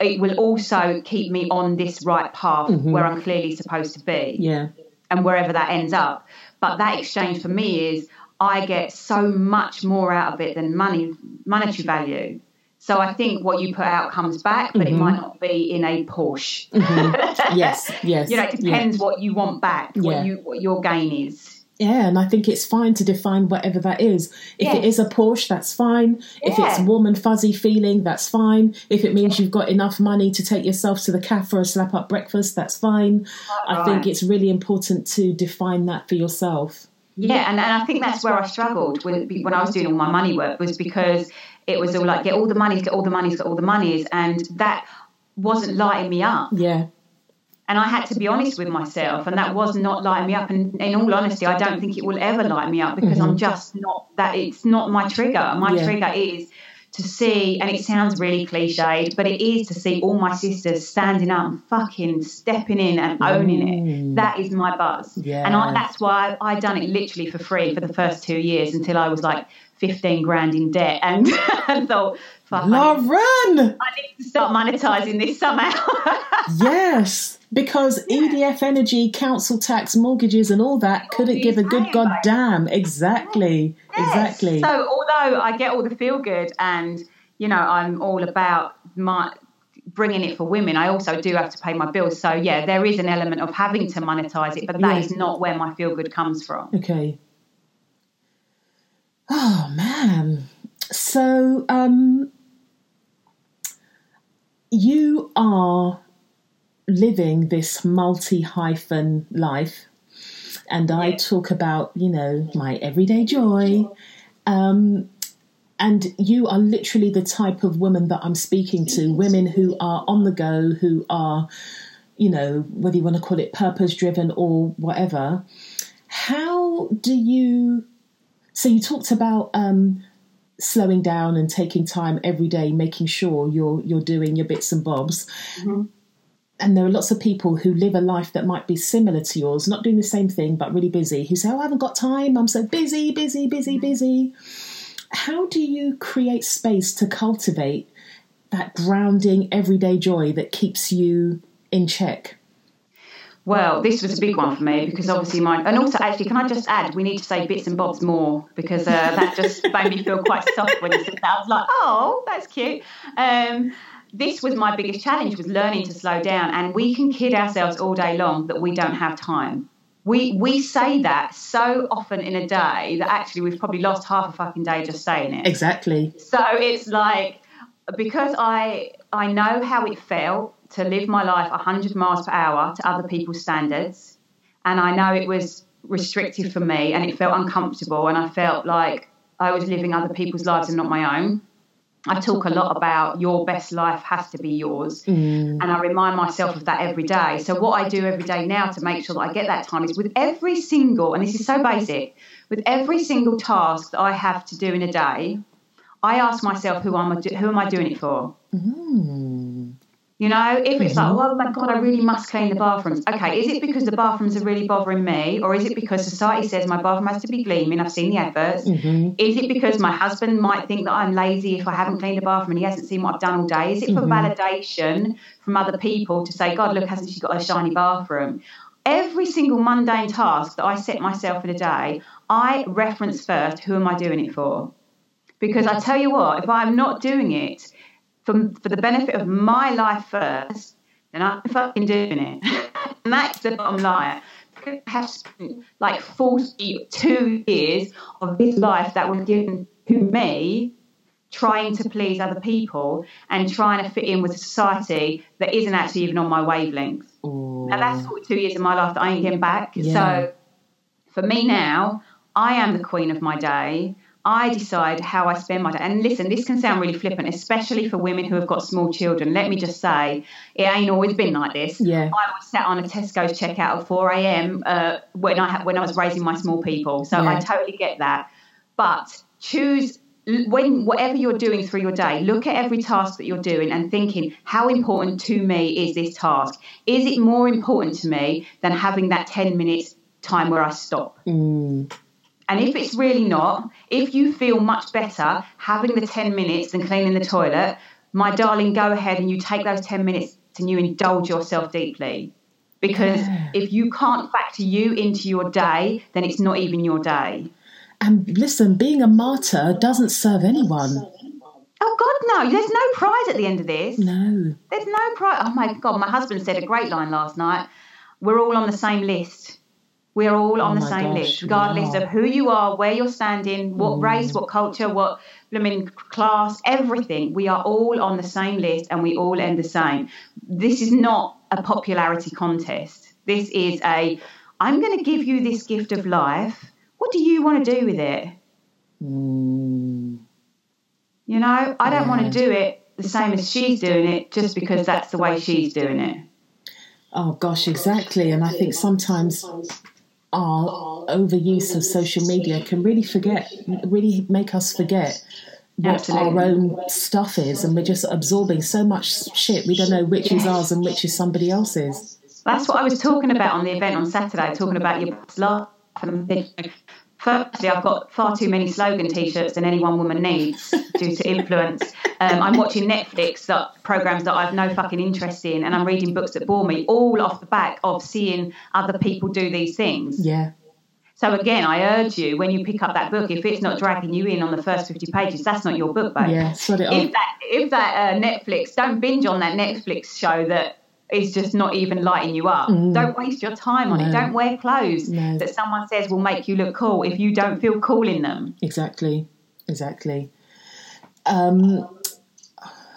it will also keep me on this right path where I'm clearly supposed to be Yeah. and wherever that ends up. But that exchange for me is I get so much more out of it than money, monetary value. So I think what you put out comes back, but it mm-hmm. might not be in a Porsche. Mm-hmm. Yes. Yes. You know, it depends what you want back, Yeah. what you what your gain is. Yeah, and I think it's fine to define whatever that is. If it Yeah. is a Porsche, that's fine. If it's warm and fuzzy feeling, that's fine. If it means you've got enough money to take yourself to the cafe for a slap up breakfast, that's fine. I think it's really important to define that for yourself. Yeah, and, and I think that's where I struggled with, when I was doing all my money work was because it was all like get all the monies, get all the monies, get all the monies, and that wasn't lighting me up. Yeah. And I had to be honest with myself, and that was not lighting me up. And in all honesty, I don't think it will ever light me up because I'm just not that. It's not my trigger. My Yeah. trigger is to see, and it sounds really cliched, but it is to see all my sisters standing up and fucking stepping in and owning it. That is my buzz. Yeah. And I, that's why I done it literally for free for the first two years until I was like 15 grand in debt and, and thought, fuck, I need, Lauren! I need to start monetizing this somehow. Yes, because EDF energy, council tax, mortgages, and all that couldn't give a good goddamn. Exactly. Exactly. So although I get all the feel good and you know I'm all about my bringing it for women, I also do have to pay my bills. So yeah, there is an element of having to monetize it, but that is Yeah. not where my feel good comes from. Okay. Oh man. So um you are living this multi hyphen life and I talk about, you know, my everyday joy. Um and you are literally the type of woman that I'm speaking to, women who are on the go, who are, you know, whether you want to call it purpose driven or whatever. How do you? So you talked about um, slowing down and taking time every day, making sure you're you're doing your bits and bobs. And there are lots of people who live a life that might be similar to yours, not doing the same thing but really busy. Who say, "Oh, I haven't got time. I'm so busy, busy, busy, busy." How do you create space to cultivate that grounding everyday joy that keeps you in check? Well, this was a big one for me because obviously my and also actually, can I just add, we need to say bits and bobs more because uh, that just made me feel quite soft when you said that. I was like, oh, that's cute. Um, this was my biggest challenge was learning to slow down, and we can kid ourselves all day long that we don't have time. We we say that so often in a day that actually we've probably lost half a fucking day just saying it. Exactly. So it's like because I I know how it felt to live my life 100 miles per hour to other people's standards, and I know it was restrictive for me, and it felt uncomfortable, and I felt like I was living other people's lives and not my own. I talk a lot about your best life has to be yours, mm. and I remind myself of that every day. So what I do every day now to make sure that I get that time is with every single, and this is so basic, with every single task that I have to do in a day, I ask myself who am I do, who am I doing it for? Mm. You know, if it's like, oh my God, I really must clean the bathrooms. Okay, is it because the bathrooms are really bothering me? Or is it because society says my bathroom has to be gleaming? I've seen the adverts. Mm-hmm. Is it because my husband might think that I'm lazy if I haven't cleaned the bathroom and he hasn't seen what I've done all day? Is it for Mhm. validation from other people to say, God, look, hasn't she got a shiny bathroom? Every single mundane task that I set myself in a day, I reference first who am I doing it for? Because I tell you what, if I'm not doing it for, for the benefit of my life first, then I'm fucking doing it. and that's the bottom line. I have spent like 42 years of this life that was given to me trying to please other people and trying to fit in with a society that isn't actually even on my wavelength. Ooh. Now that's 42 years of my life that I ain't getting back. Yeah. So for me now, I am the queen of my day. I decide how I spend my day. And listen, this can sound really flippant, especially for women who have got small children. Let me just say, it ain't always been like this. Yeah. I was sat on a Tesco's checkout at 4 a.m. Uh, when I when I was raising my small people. So Yeah. I totally get that. But choose when whatever you're doing through your day, look at every task that you're doing and thinking, how important to me is this task? Is it more important to me than having that 10 minutes time where I stop? Mm. And if it's really not, if you feel much better having the 10 minutes than cleaning the toilet, my darling, go ahead and you take those 10 minutes and you indulge yourself deeply. Because Yeah. if you can't factor you into your day, then it's not even your day. And listen, being a martyr doesn't serve anyone. Oh, God, no. There's no prize at the end of this. No. There's no prize. Oh, my God. My husband said a great line last night. We're all on the same list. We're all on Oh the same gosh, list, regardless wow. of who you are, where you're standing, what Mm. race, what culture, what blooming class, everything. We are all on the same list and we all end the same. This is not a popularity contest. This is a, I'm going to give you this gift of life. What do you want to do with it? Mm. You know, I don't want to do it the same as she's doing it just because that's the way she's doing it. Oh gosh, exactly. And I think sometimes our overuse of social media can really forget, really make us forget what Absolutely. our own stuff is, and we're just absorbing so much shit. We don't know which is ours and which is somebody else's. That's what I was talking about on the event on Saturday, talking about your life. And thinking, firstly, I've got far too many slogan T-shirts than any one woman needs due to influence. Um, I'm watching Netflix that programs that I've no fucking interest in, and I'm reading books that bore me, all off the back of seeing other people do these things. Yeah, So again, I urge you when you pick up that book, if it's not dragging you in on the first 50 pages, that's not your book, babe yeah, sort it if that if that uh, Netflix don't binge on that Netflix show that is just not even lighting you up. Mm. Don't waste your time on it. Don't wear clothes No. that someone says will make you look cool if you don't feel cool in them. Exactly, exactly. Um,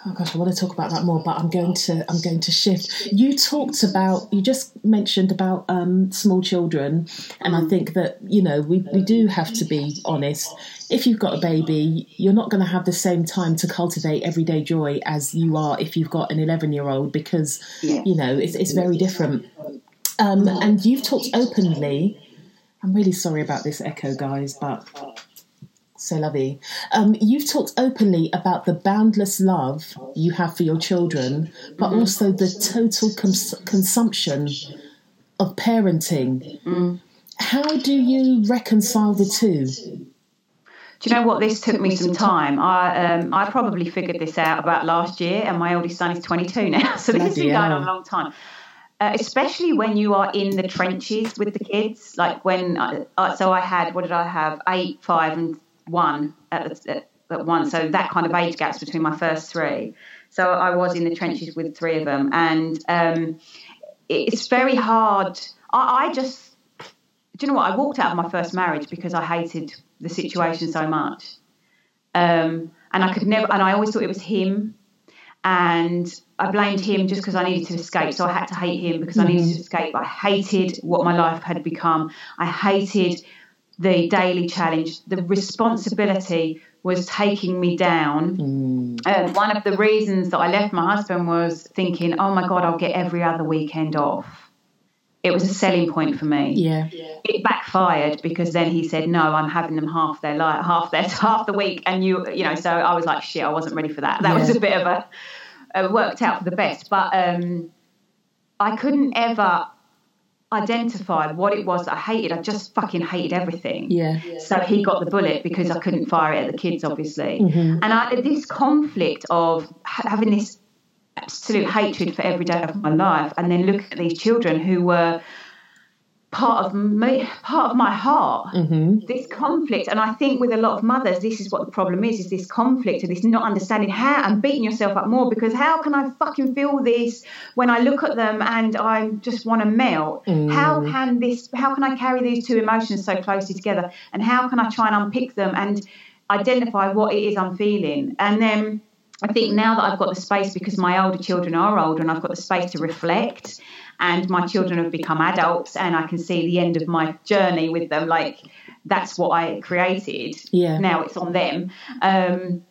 oh gosh, I want to talk about that more, but I'm going to I'm going to shift. You talked about you just mentioned about um, small children, and I think that you know we we do have to be honest. If you've got a baby, you're not going to have the same time to cultivate everyday joy as you are if you've got an 11 year old because Yeah. you know it's it's very different. Um, and you've talked openly. I'm really sorry about this echo, guys, but c'est la vie. Um, you've talked openly about the boundless love you have for your children, but also the total cons- consumption of parenting. How do you reconcile the two? Do you know what? This took me some time. I um, I probably figured this out about last year, and my oldest son is 22 now, so this has been going on a long time. Uh, especially when you are in the trenches with the kids, like when I, uh, so I had what did I have eight, five, and one at, the, at, at one, so that kind of age gaps between my first three. So I was in the trenches with three of them, and um, it's very hard. I, I just do you know what? I walked out of my first marriage because I hated the situation so much. Um, and I could never, and I always thought it was him. And I blamed him just because I needed to escape. So I had to hate him because I needed to escape. I hated what my life had become. I hated the daily challenge. The responsibility was taking me down. Um, one of the reasons that I left my husband was thinking, oh my God, I'll get every other weekend off. It was a selling point for me Yeah, it backfired because then he said no i'm having them half their life half their half the week and you you know so i was like shit i wasn't ready for that that was a bit of a worked out for the best. But um, I couldn't ever identify what it was that I hated. I just fucking hated everything. Yeah. So he got the bullet because I couldn't fire it at the kids, obviously. Mm-hmm. And I, this conflict of having this absolute hatred for every day of my life, and then looking at these children who were part of me, part of my heart. Mm-hmm. This conflict, and I think with a lot of mothers, this is what the problem is: is this conflict and this not understanding how and beating yourself up more because how can I fucking feel this when I look at them and I just want to melt? How can this? How can I carry these two emotions so closely together? And how can I try and unpick them and identify what it is I'm feeling? And then. I think now that I've got the space because my older children are older and I've got the space to reflect and my children have become adults and I can see the end of my journey with them like that's what I created Yeah. now it's on them um,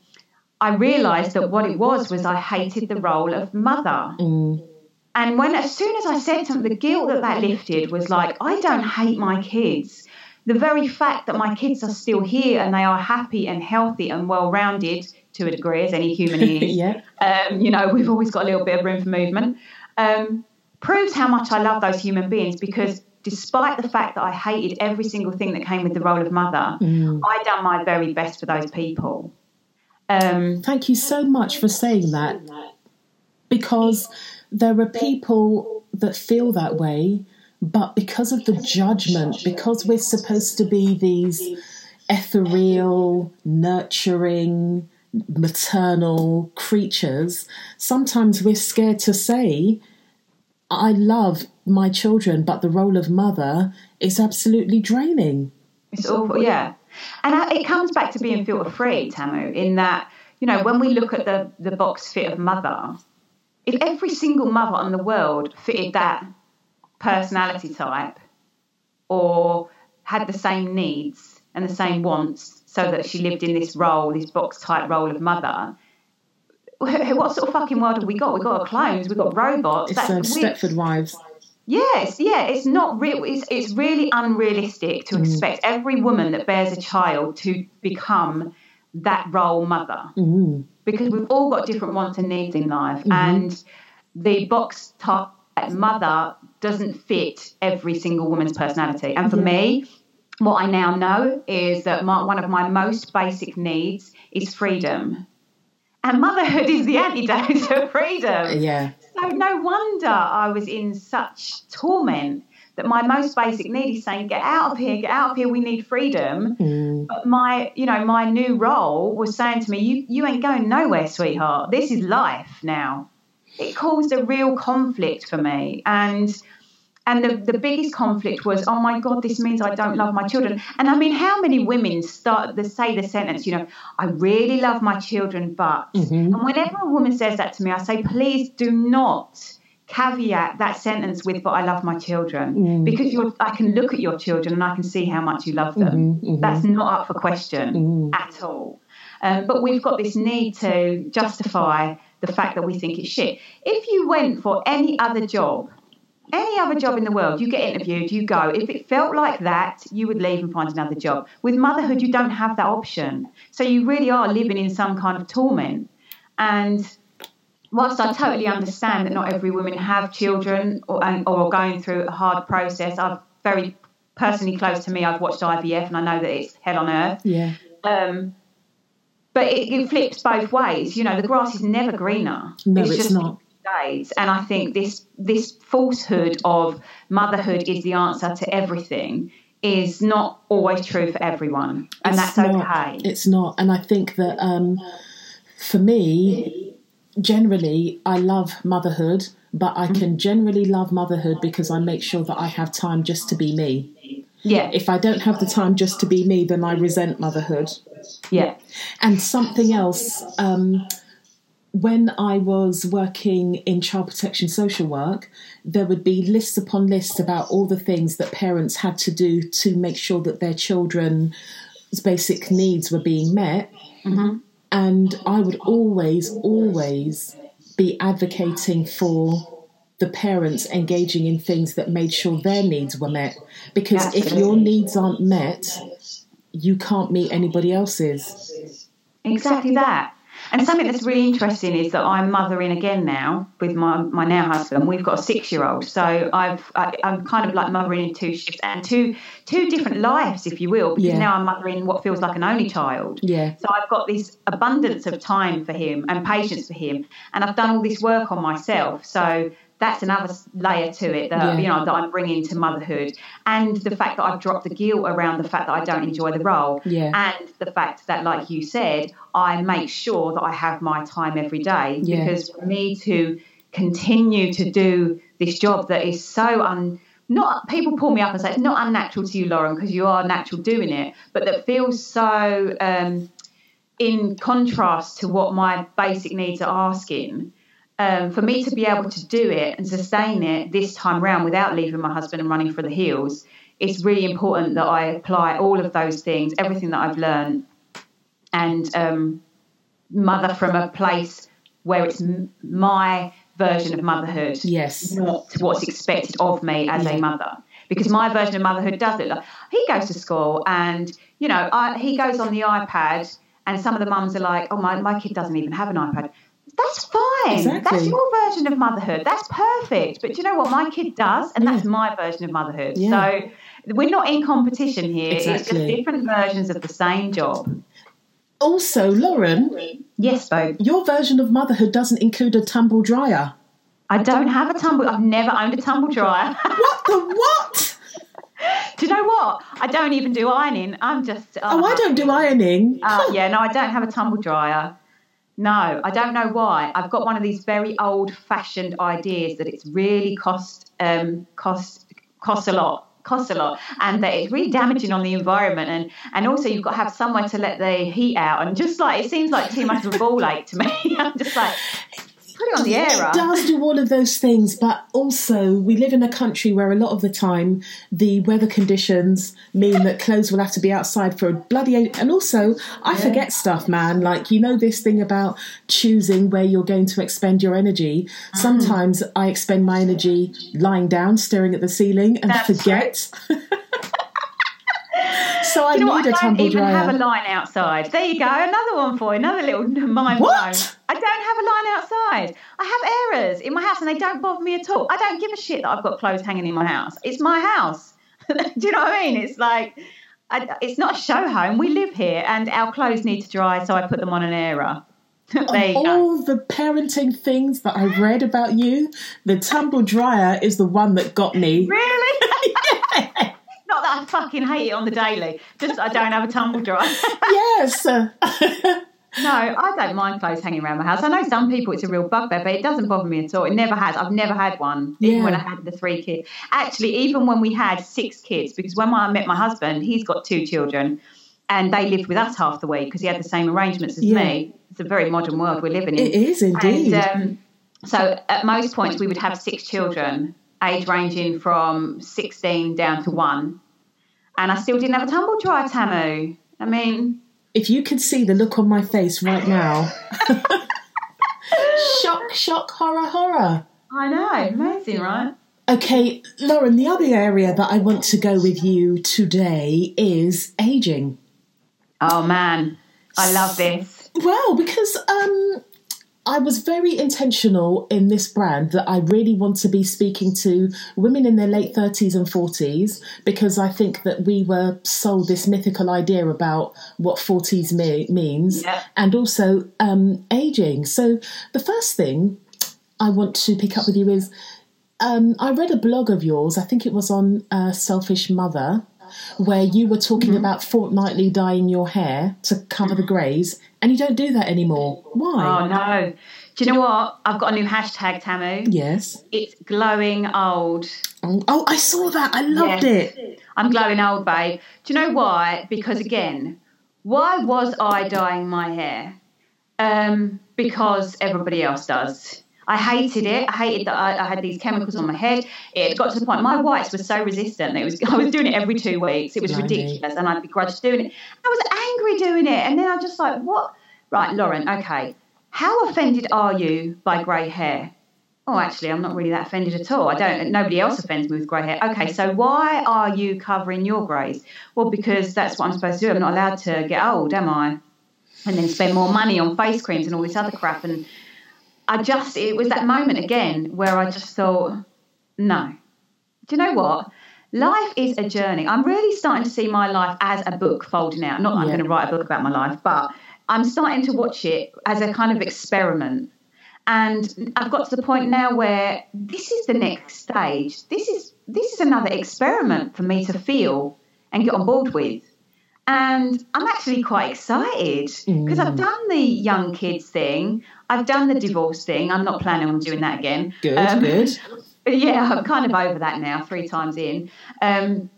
I realized that what it was was I hated the role of mother Mm. and when as soon as I said something the guilt that that lifted was like I don't hate my kids the very fact that my kids are still here and they are happy and healthy and well rounded to a degree as any human is Yeah. um, you know, we've always got a little bit of room for movement, um, proves how much I love those human beings because despite the fact that I hated every single thing that came with the role of mother, I done my very best for those people. Um, Thank you so much for saying that because there are people that feel that way, but because of the judgment, because we're supposed to be these ethereal, nurturing, maternal creatures, sometimes we're scared to say, I love my children, but the role of mother is absolutely draining. It's awful, yeah. And I- it comes back to being filter free, Tamu, in that, you know, when we look at the, the box fit of mother, if every single mother in the world fitted that personality type or had the same needs and the same wants so that she lived in this role, this box type role of mother, what sort of fucking world have we got? We've got clones, we've got robots. It's um. Stepford Wives. Yes, yeah, it's not real. It's, it's really unrealistic to expect every woman that bears a child to become that role mother Mm. because we've all got different wants and needs in life, and the box top mother doesn't fit every single woman's personality. And for me, what I now know is that my, one of my most basic needs is freedom. And motherhood is the antidote to freedom. Yeah. So no wonder I was in such torment that my most basic need is saying, get out of here, get out of here, we need freedom. Mm. But my, you know, my new role was saying to me, you, you ain't going nowhere, sweetheart. This is life now. It caused a real conflict for me. And and the, the biggest conflict was, oh my God, this means I don't love my children. And I mean, how many women start to say the sentence, you know, I really love my children, but. Mm-hmm. And whenever a woman says that to me, I say, please do not caveat that sentence with, but I love my children. Mm. Because you're, I can look at your children and I can see how much you love them. Mm-hmm, mm-hmm. That's not up for question mm. at all. Um, but we've got this need to justify the fact that we think it's shit. If you went for any other job, any other job in the world, you get interviewed, you go. If it felt like that, you would leave and find another job. With motherhood, you don't have that option. So you really are living in some kind of torment. And whilst I totally understand that not every woman have children or, and, or are going through a hard process, I've very personally close to me, I've watched IVF and I know that it's hell on earth. Yeah. Um, but it, it flips both ways. You know, the grass is never greener. No, it's just not. Days. And I think this this falsehood of motherhood is the answer to everything is not always true for everyone, and It's that's not. okay. It's not. And I think that um, for me, generally, I love motherhood, but I can generally love motherhood because I make sure that I have time just to be me. Yeah, If I don't have the time just to be me, then I resent motherhood. yeah, And something else, um, when I was working in child protection social work, there would be lists upon lists about all the things that parents had to do to make sure that their children's basic needs were being met. Mm-hmm. And I would always, always be advocating for the parents engaging in things that made sure their needs were met. Because if your needs aren't met, you can't meet anybody else's. exactly that. And something that's really interesting is that I'm mothering again now with my, my now husband. We've got a six year old, so I've I, I'm kind of like mothering in two shifts and two two different lives, if you will, because Yeah. now I'm mothering what feels like an only child. Yeah. So I've got this abundance of time for him and patience for him, and I've done all this work on myself. So that's another layer to it that Yeah. you know that I'm bringing to motherhood, and the fact that I've dropped the guilt around the fact that I don't enjoy the role, Yeah. and the fact that, like you said, I make sure that I have my time every day Yeah. because for me to continue to do this job that is so un not people pull me up and say it's not unnatural to you, Lauren, because you are natural doing it, but that feels so um, in contrast to what my basic needs are asking. Um, for me to be able to do it and sustain it this time round without leaving my husband and running for the hills, it's really important that I apply all of those things, everything that I've learned, and um, mother from a place where it's m- my version of motherhood Yes. not what's expected of me as a mother. Because my version of motherhood does look like he goes to school and you know I, he goes on the iPad and some of the mums are like, oh my my kid doesn't even have an iPad. That's fine. Exactly. That's your version of motherhood. That's perfect. But do you know what my kid does, and that's my version of motherhood. Yeah. So we're not in competition here. Exactly. It's just different versions of the same job. Also, Lauren, Yes, Bo. your version of motherhood doesn't include a tumble dryer. I don't have a tumble. I've never owned a tumble dryer. What the what? Do you know what? I don't even do ironing. I'm just. Oh, I don't do ironing. Uh, yeah, no, I don't have a tumble dryer. No, I don't know why. I've got one of these very old-fashioned ideas that it's really cost um, cost costs a lot costs a lot and that it's really damaging on the environment. And and also you've got to have somewhere to let the heat out. And just like it seems like too much of a ball ache to me. I'm just like put it on the air It does do all of those things, but also we live in a country where a lot of the time the weather conditions mean that clothes will have to be outside for a bloody. And also, I forget stuff, man. Like you know this thing about choosing where you're going to expend your energy. Mm. Sometimes I expend my energy lying down, staring at the ceiling, and That's forget. so I you know need what? I a don't even dryer. have a line outside. There you go, another one for you, another little mind blown. What? I don't have a line outside. I have errors in my house, and they don't bother me at all. I don't give a shit that I've got clothes hanging in my house. It's my house. Do you know what I mean? It's like I, it's not a show home. We live here, and our clothes need to dry, so I put them on an airer. there you go. all the parenting things that I've read about you, the tumble dryer is the one that got me. Really? Not that I fucking hate it on the daily. Just I don't have a tumble dryer. yes. No, I don't mind clothes hanging around my house. I know some people it's a real bugbear, but it doesn't bother me at all. It never has. I've never had one, even Yeah. when I had the three kids. Actually, even when we had six kids, because when I met my husband, he's got two children, and they lived with us half the week because he had the same arrangements as Yeah. me. It's a very modern world we're living in. it is indeed. And um, so at most points, we would have six children, age ranging from 16 down to one. And I still didn't have a tumble dryer, Tamu. I mean, if you could see the look on my face right now. shock, shock, horror, horror. I know, amazing, right? Okay, Lauren, the other area that I want to go with you today is aging. Oh man, I love this. Well, because um, I was very intentional in this brand that I really want to be speaking to women in their late 30s and 40s because I think that we were sold this mythical idea about what 40s me- means Yeah. and also um, aging. So, the first thing I want to pick up with you is um, I read a blog of yours, I think it was on uh, Selfish Mother, where you were talking about fortnightly dyeing your hair to cover the greys, and you don't do that anymore. Why? Oh no. Do you know what? I've got a new hashtag, Tamu. Yes. It's glowing old. Oh, oh, I saw that. I loved Yes. it. I'm glowing old, babe. Do you know why? Because again, why was I dyeing my hair? Um, because everybody else does. I hated it. I hated that I, I had these chemicals on my head. It got to the point my whites were so resistant. It was I was doing it every two weeks. It was Blimey. ridiculous, and I'd begrudge doing it. I was angry doing it, and then I just like, what? Right, Lauren. Okay, how offended are you by grey hair? Oh, actually, I'm not really that offended at all. I don't. Nobody else offends me with grey hair. Okay, so why are you covering your greys? Well, because that's what I'm supposed to do. I'm not allowed to get old, am I? and then spend more money on face creams and all this other crap. And I just, it was that moment again where I just thought, no. Do you know what? Life is a journey. I'm really starting to see my life as a book folding out. Not that I'm Yeah. going to write a book about my life, but I'm starting to watch it as a kind of experiment. And I've got to the point now where this is the next stage. This is this is another experiment for me to feel and get on board with. And I'm actually quite excited because I've mm. done the young kids thing. I've done the divorce thing. I'm not planning on doing that again. Good, Um, good. yeah, I'm kind of over that now, three times in. Um,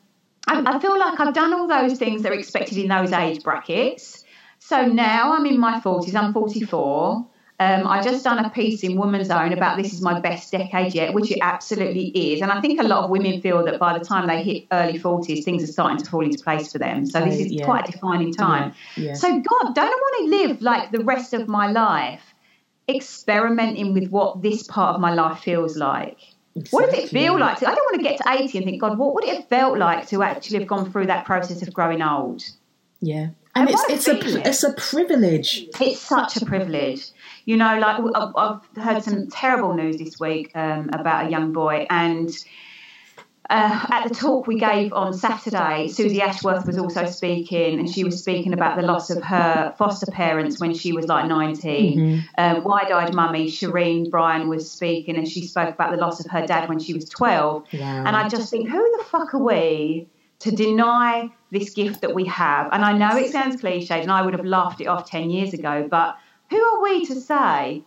I, I feel like I've done all those things that are expected in those age brackets. So now I'm in my 40s, I'm 44. Um, I just done a piece in Woman's Own about this is my best decade yet, which it absolutely is. And I think a lot of women feel that by the time they hit early 40s, things are starting to fall into place for them. So this is yeah. quite a defining time. Yeah. So, God, don't I want to live like the rest of my life experimenting with what this part of my life feels like? What does it feel like? to- I don't want to get to 80 and think, God, what would it have felt like to actually have gone through that process of growing old? Yeah. And I it's it's a it. it's a privilege. It's such a privilege. You know, like I've- I've heard some terrible news this week um, about a young boy, and uh, at the talk we gave on Saturday, Suzy Ashworth was also speaking, and she was speaking about the loss of her foster parents when she was like 19. Um, Wide eyed mummy Shireen Bryan was speaking, and she spoke about the loss of her dad when she was 12. Wow. And I just think, who the fuck are we to deny this gift that we have? And I know it sounds cliched, and I would have laughed it off 10 years ago, but who are we to say,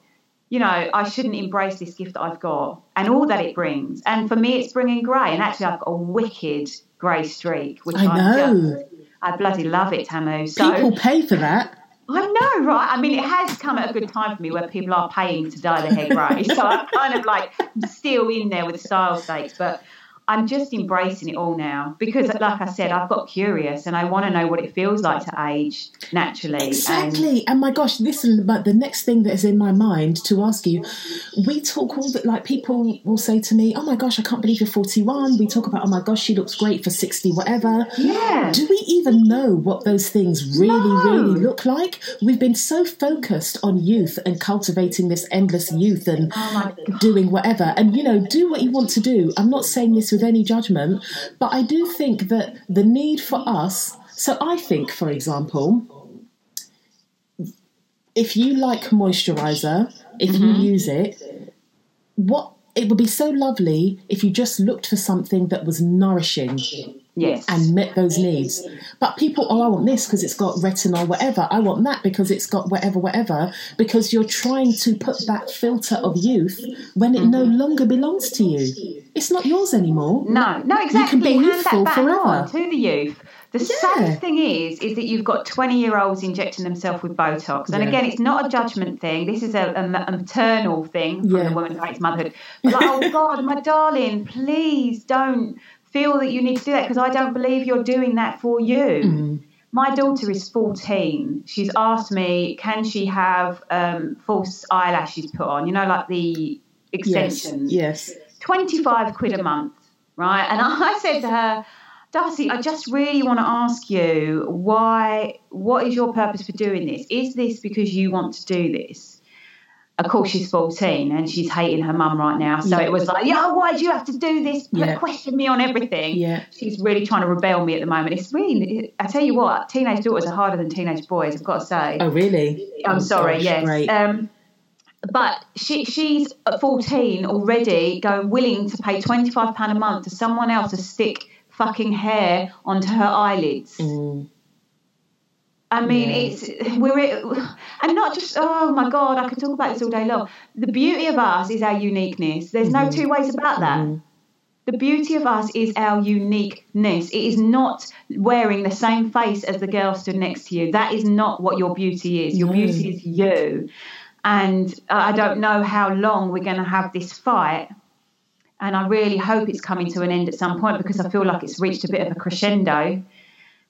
you know, I shouldn't embrace this gift that I've got and all that it brings? And for me, it's bringing grey. And actually, I've got a wicked grey streak, which I know. just, I bloody love it, Tamu. So People pay for that. I know, right? I mean, it has come at a good time for me where people are paying to dye their hair grey. so I'm kind of like still in there with style stakes, but I'm just embracing it all now because, like I said, I've got curious and I want to know what it feels like to age naturally. Exactly. And my gosh, this is but the next thing that is in my mind to ask you. We talk all that like people will say to me, "Oh my gosh, I can't believe you're 41." We talk about, "Oh my gosh, she looks great for 60 whatever." yeah. Do we even know what those things really, No. really look like? We've been so focused on youth and cultivating this endless youth and Oh doing whatever. And, you know, do what you want to do. I'm not saying this with any judgment, but I do think that the need for us. So I think, for example, if you like moisturizer, if Mm-hmm. you use it, what it would be so lovely if you just looked for something that was nourishing Yes. and met those needs. But people, oh, I want this because it's got retinol, whatever. I want that because it's got whatever, whatever. Because you're trying to put that filter of youth when it no longer belongs to you. It's not yours anymore. No, no, exactly. You can be that back forever. to the youth. The Yeah. sad thing is, is that you've got 20 year olds injecting themselves with Botox. And Yeah. again, it's not a judgment thing. This is a, a, a maternal thing from Yeah. the woman who hates motherhood. But like, oh God, my darling, please don't feel that you need to do that because I don't believe you're doing that for you. Mm. My daughter is 14. She's asked me, can she have um, false eyelashes put on? You know, like the Yes, extensions. yes. 25 quid a month, right? And I said to her, Darcy, I just really want to ask you why, what is your purpose for doing this? Is this because you want to do this? Of course, she's 14 and she's hating her mum right now. So Yeah. it was like, yeah, why do you have to do this? Yeah. Question me on everything. Yeah. She's really trying to rebel me at the moment. It's really, I tell you what, teenage daughters are harder than teenage boys, I've got to say. Oh, really? I'm Oh, sorry, gosh, yes. Great. Um, but she she's at 14 already going willing to pay 25 pound a month to someone else to stick fucking hair onto her eyelids. Mm. I mean, Yeah. it's we're it and not just oh my god, I could talk about this all day long. The beauty of us is our uniqueness. There's no Mm-hmm. two ways about that. The beauty of us is our uniqueness. It is not wearing the same face as the girl stood next to you. That is not what your beauty is. Your beauty is you. And I don't know how long we're going to have this fight. And I really hope it's coming to an end at some point because I feel like it's reached a bit of a crescendo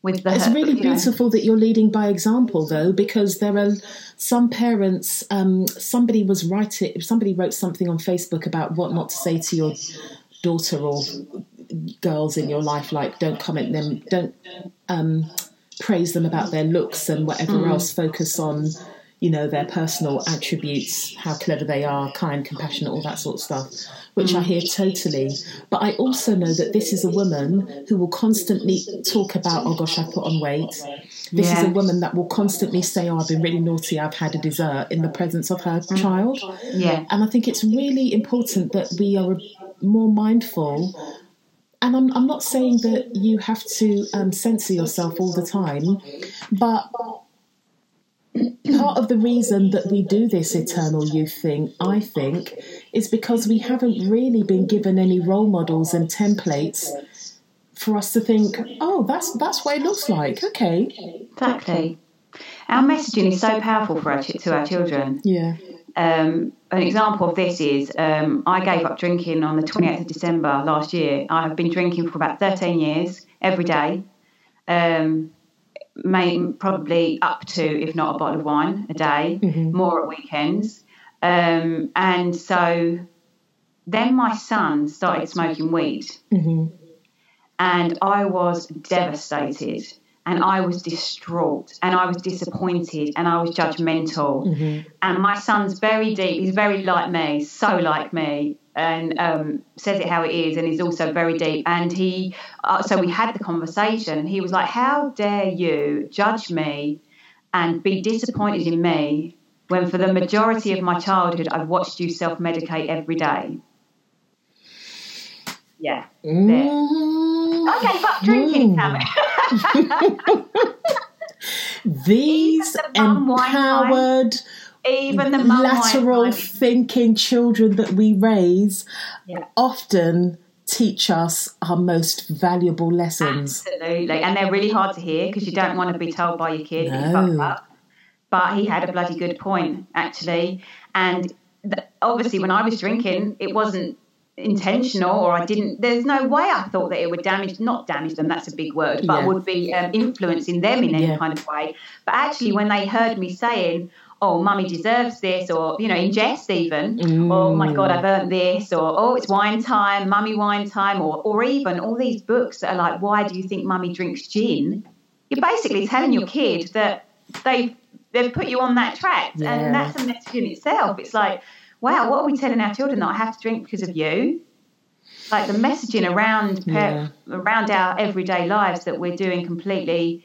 with the. It's really you know- beautiful that you're leading by example, though, because there are some parents. Um, somebody was writing. Somebody wrote something on Facebook about what not to say to your daughter or girls in your life, like don't comment them, don't um, praise them about their looks and whatever Mm. else, focus on, you know, their personal attributes, how clever they are, kind, compassionate, all that sort of stuff, which I Mm. hear totally. But I also know that this is a woman who will constantly talk about, oh gosh, I put on weight. This is a woman that will constantly say, oh, I've been really naughty, I've had a dessert in the presence of her Mm. child. Yeah. And I think it's really important that we are more mindful. And I'm, I'm not saying that you have to um, censor yourself all the time, but part of the reason that we do this eternal youth thing, I think, is because we haven't really been given any role models and templates for us to think, oh, that's that's what it looks like. Okay, Exactly. Our messaging is so powerful for our, ch- to our children. yeah, Um, an example of this is um, I gave up drinking on the 28th of December last year. I have been drinking for about 13 years, every day, um, may, probably up to, if not a bottle of wine a day, more at weekends. Um, and so then my son started smoking weed, and I was devastated. And I was distraught, and I was disappointed, and I was judgmental. And my son's very deep. He's very like me, so like me, and um, says it how it is, and he's also very deep. And he, uh, so we had the conversation, he was like, "How dare you judge me and be disappointed in me when, for the majority of my childhood, I've watched you self-medicate every day." Yeah, there. I gave up drinking. These the mum wine time. empowered. Even the lateral thinking children that we raise Yeah. often teach us our most valuable lessons. Absolutely, and they're really hard to hear because you don't want to be told by your kid No. fucked up. But he had a bloody good point, actually. And obviously, when I was drinking, it wasn't intentional, or I didn't. There's no way I thought that it would damage, not damage them. That's a big word, but Yeah. would be um, influencing them in any Yeah. kind of way. But actually, when they heard me saying, "Oh, mummy deserves this," or you know, in jest even, "Oh my god, I've earned this," or "Oh, it's wine time, mummy wine time," or or even all these books that are like, "Why do you think mummy drinks gin?" You're basically telling your kid that they've, they've put you on that track, Yeah. and that's a message in itself. It's like, wow, what are we telling our children that I have to drink because of you? Like the messaging around Yeah. around our everyday lives that we're doing completely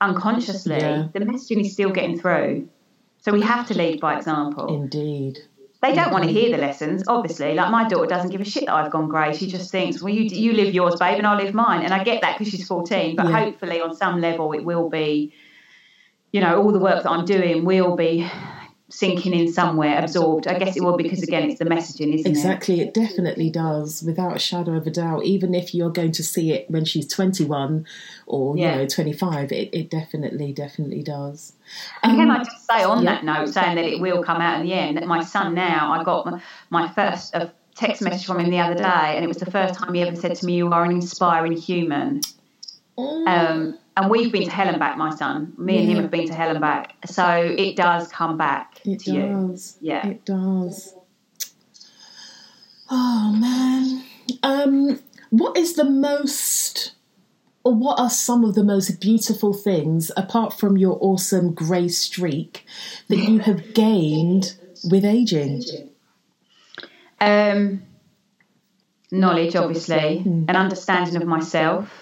unconsciously. Yeah. The messaging is still getting through, so we have to lead by example. Indeed. They don't want to hear the lessons, obviously. Like my daughter doesn't give a shit that I've gone grey. She just thinks, well, you you live yours, babe, and I'll live mine. And I get that because she's 14. But Yeah. hopefully, on some level, it will be, you know, all the work that I'm doing will be sinking in somewhere, absorbed. I guess it will because again, it's the messaging, isn't it? Exactly, it definitely does, without a shadow of a doubt. Even if you're going to see it when she's 21 or, Yeah. you know, 25, it, it definitely, definitely does. And can Um, I just say on yeah. that note, saying that it will come out in the end, that my son now, I got my, my first uh, text message from him the other day, and it was the first time he ever said to me, You are an inspiring human. Um, and we've been to hell and back, my son. Me and him have been to hell and back. So it does come back It to you. does. Yeah. It does. Oh man. Um what is the most or what are some of the most beautiful things apart from your awesome grey streak that you have gained with aging? Um, knowledge, obviously, an understanding of myself.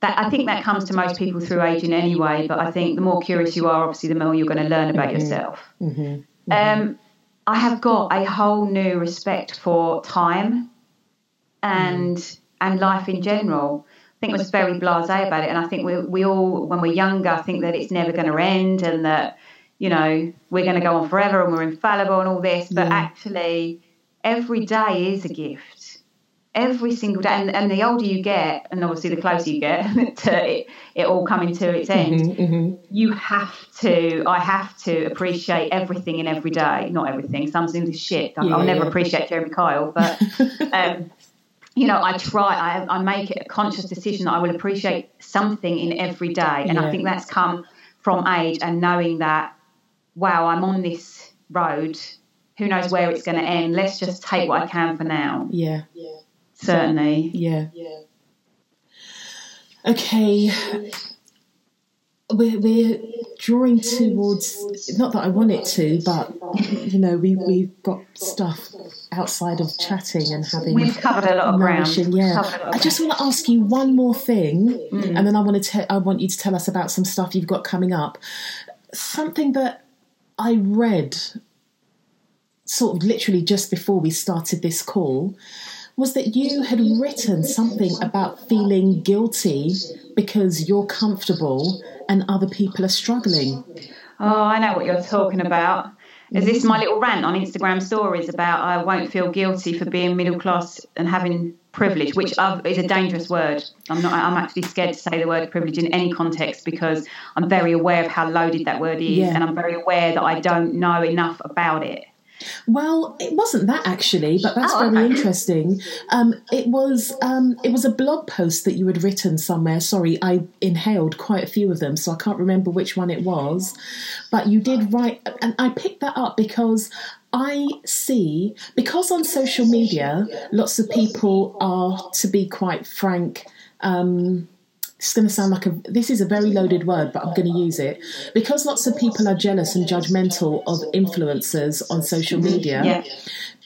That I think that comes to most people through aging anyway. But I think the more curious you are, obviously, the more you're going to learn about mm-hmm. yourself. Mm-hmm. Mm-hmm. Um, I have got a whole new respect for time and and life in general. I think was very blasé about it, and I think we we all, when we're younger, think that it's never going to end and that you know we're going to go on forever and we're infallible and all this. But Yeah. actually, every day is a gift. Every single day, and, and the older you get, and obviously the closer you get to it, it all coming to its end, you have to. I have to appreciate everything in every day. Not everything. Some things are shit. I'll, I'll never yeah. appreciate Jeremy Kyle, but um, you know, I try. I, I make it a conscious decision that I will appreciate something in every day, and Yeah. I think that's come from age and knowing that. Wow, I'm on this road. Who knows where it's going to end? Let's just take what I can for now. Yeah. Yeah. Certainly. Yeah. Yeah. Okay. we're, we're drawing towards not that I want it to, but you know, we we've got stuff outside of chatting and having. We've covered a lot of ground. Yeah, I just want to ask you one more thing, mm. and then I want to te- I want you to tell us about some stuff you've got coming up. Something that I read, sort of literally just before we started this call, was that you had written something about feeling guilty because you're comfortable and other people are struggling. Oh, I know what you're talking about. Is this my mm. little rant on Instagram stories about I won't feel guilty for being middle class and having privilege, which is a dangerous word. I'm not. I'm actually scared to say the word privilege in any context because I'm very aware of how loaded that word is, yeah. and I'm very aware that I don't know enough about it. Well, it wasn't that actually, but that's oh, very okay. interesting. Um, it was um, it was a blog post that you had written somewhere. Sorry, I inhaled quite a few of them, so I can't remember which one it was. But you did write, and I picked that up because I see because on social media, lots of people are, to be quite frank. Um, it's going to sound like a this is a very loaded word but i'm going to use it because lots of people are jealous and judgmental of influencers on social media yeah.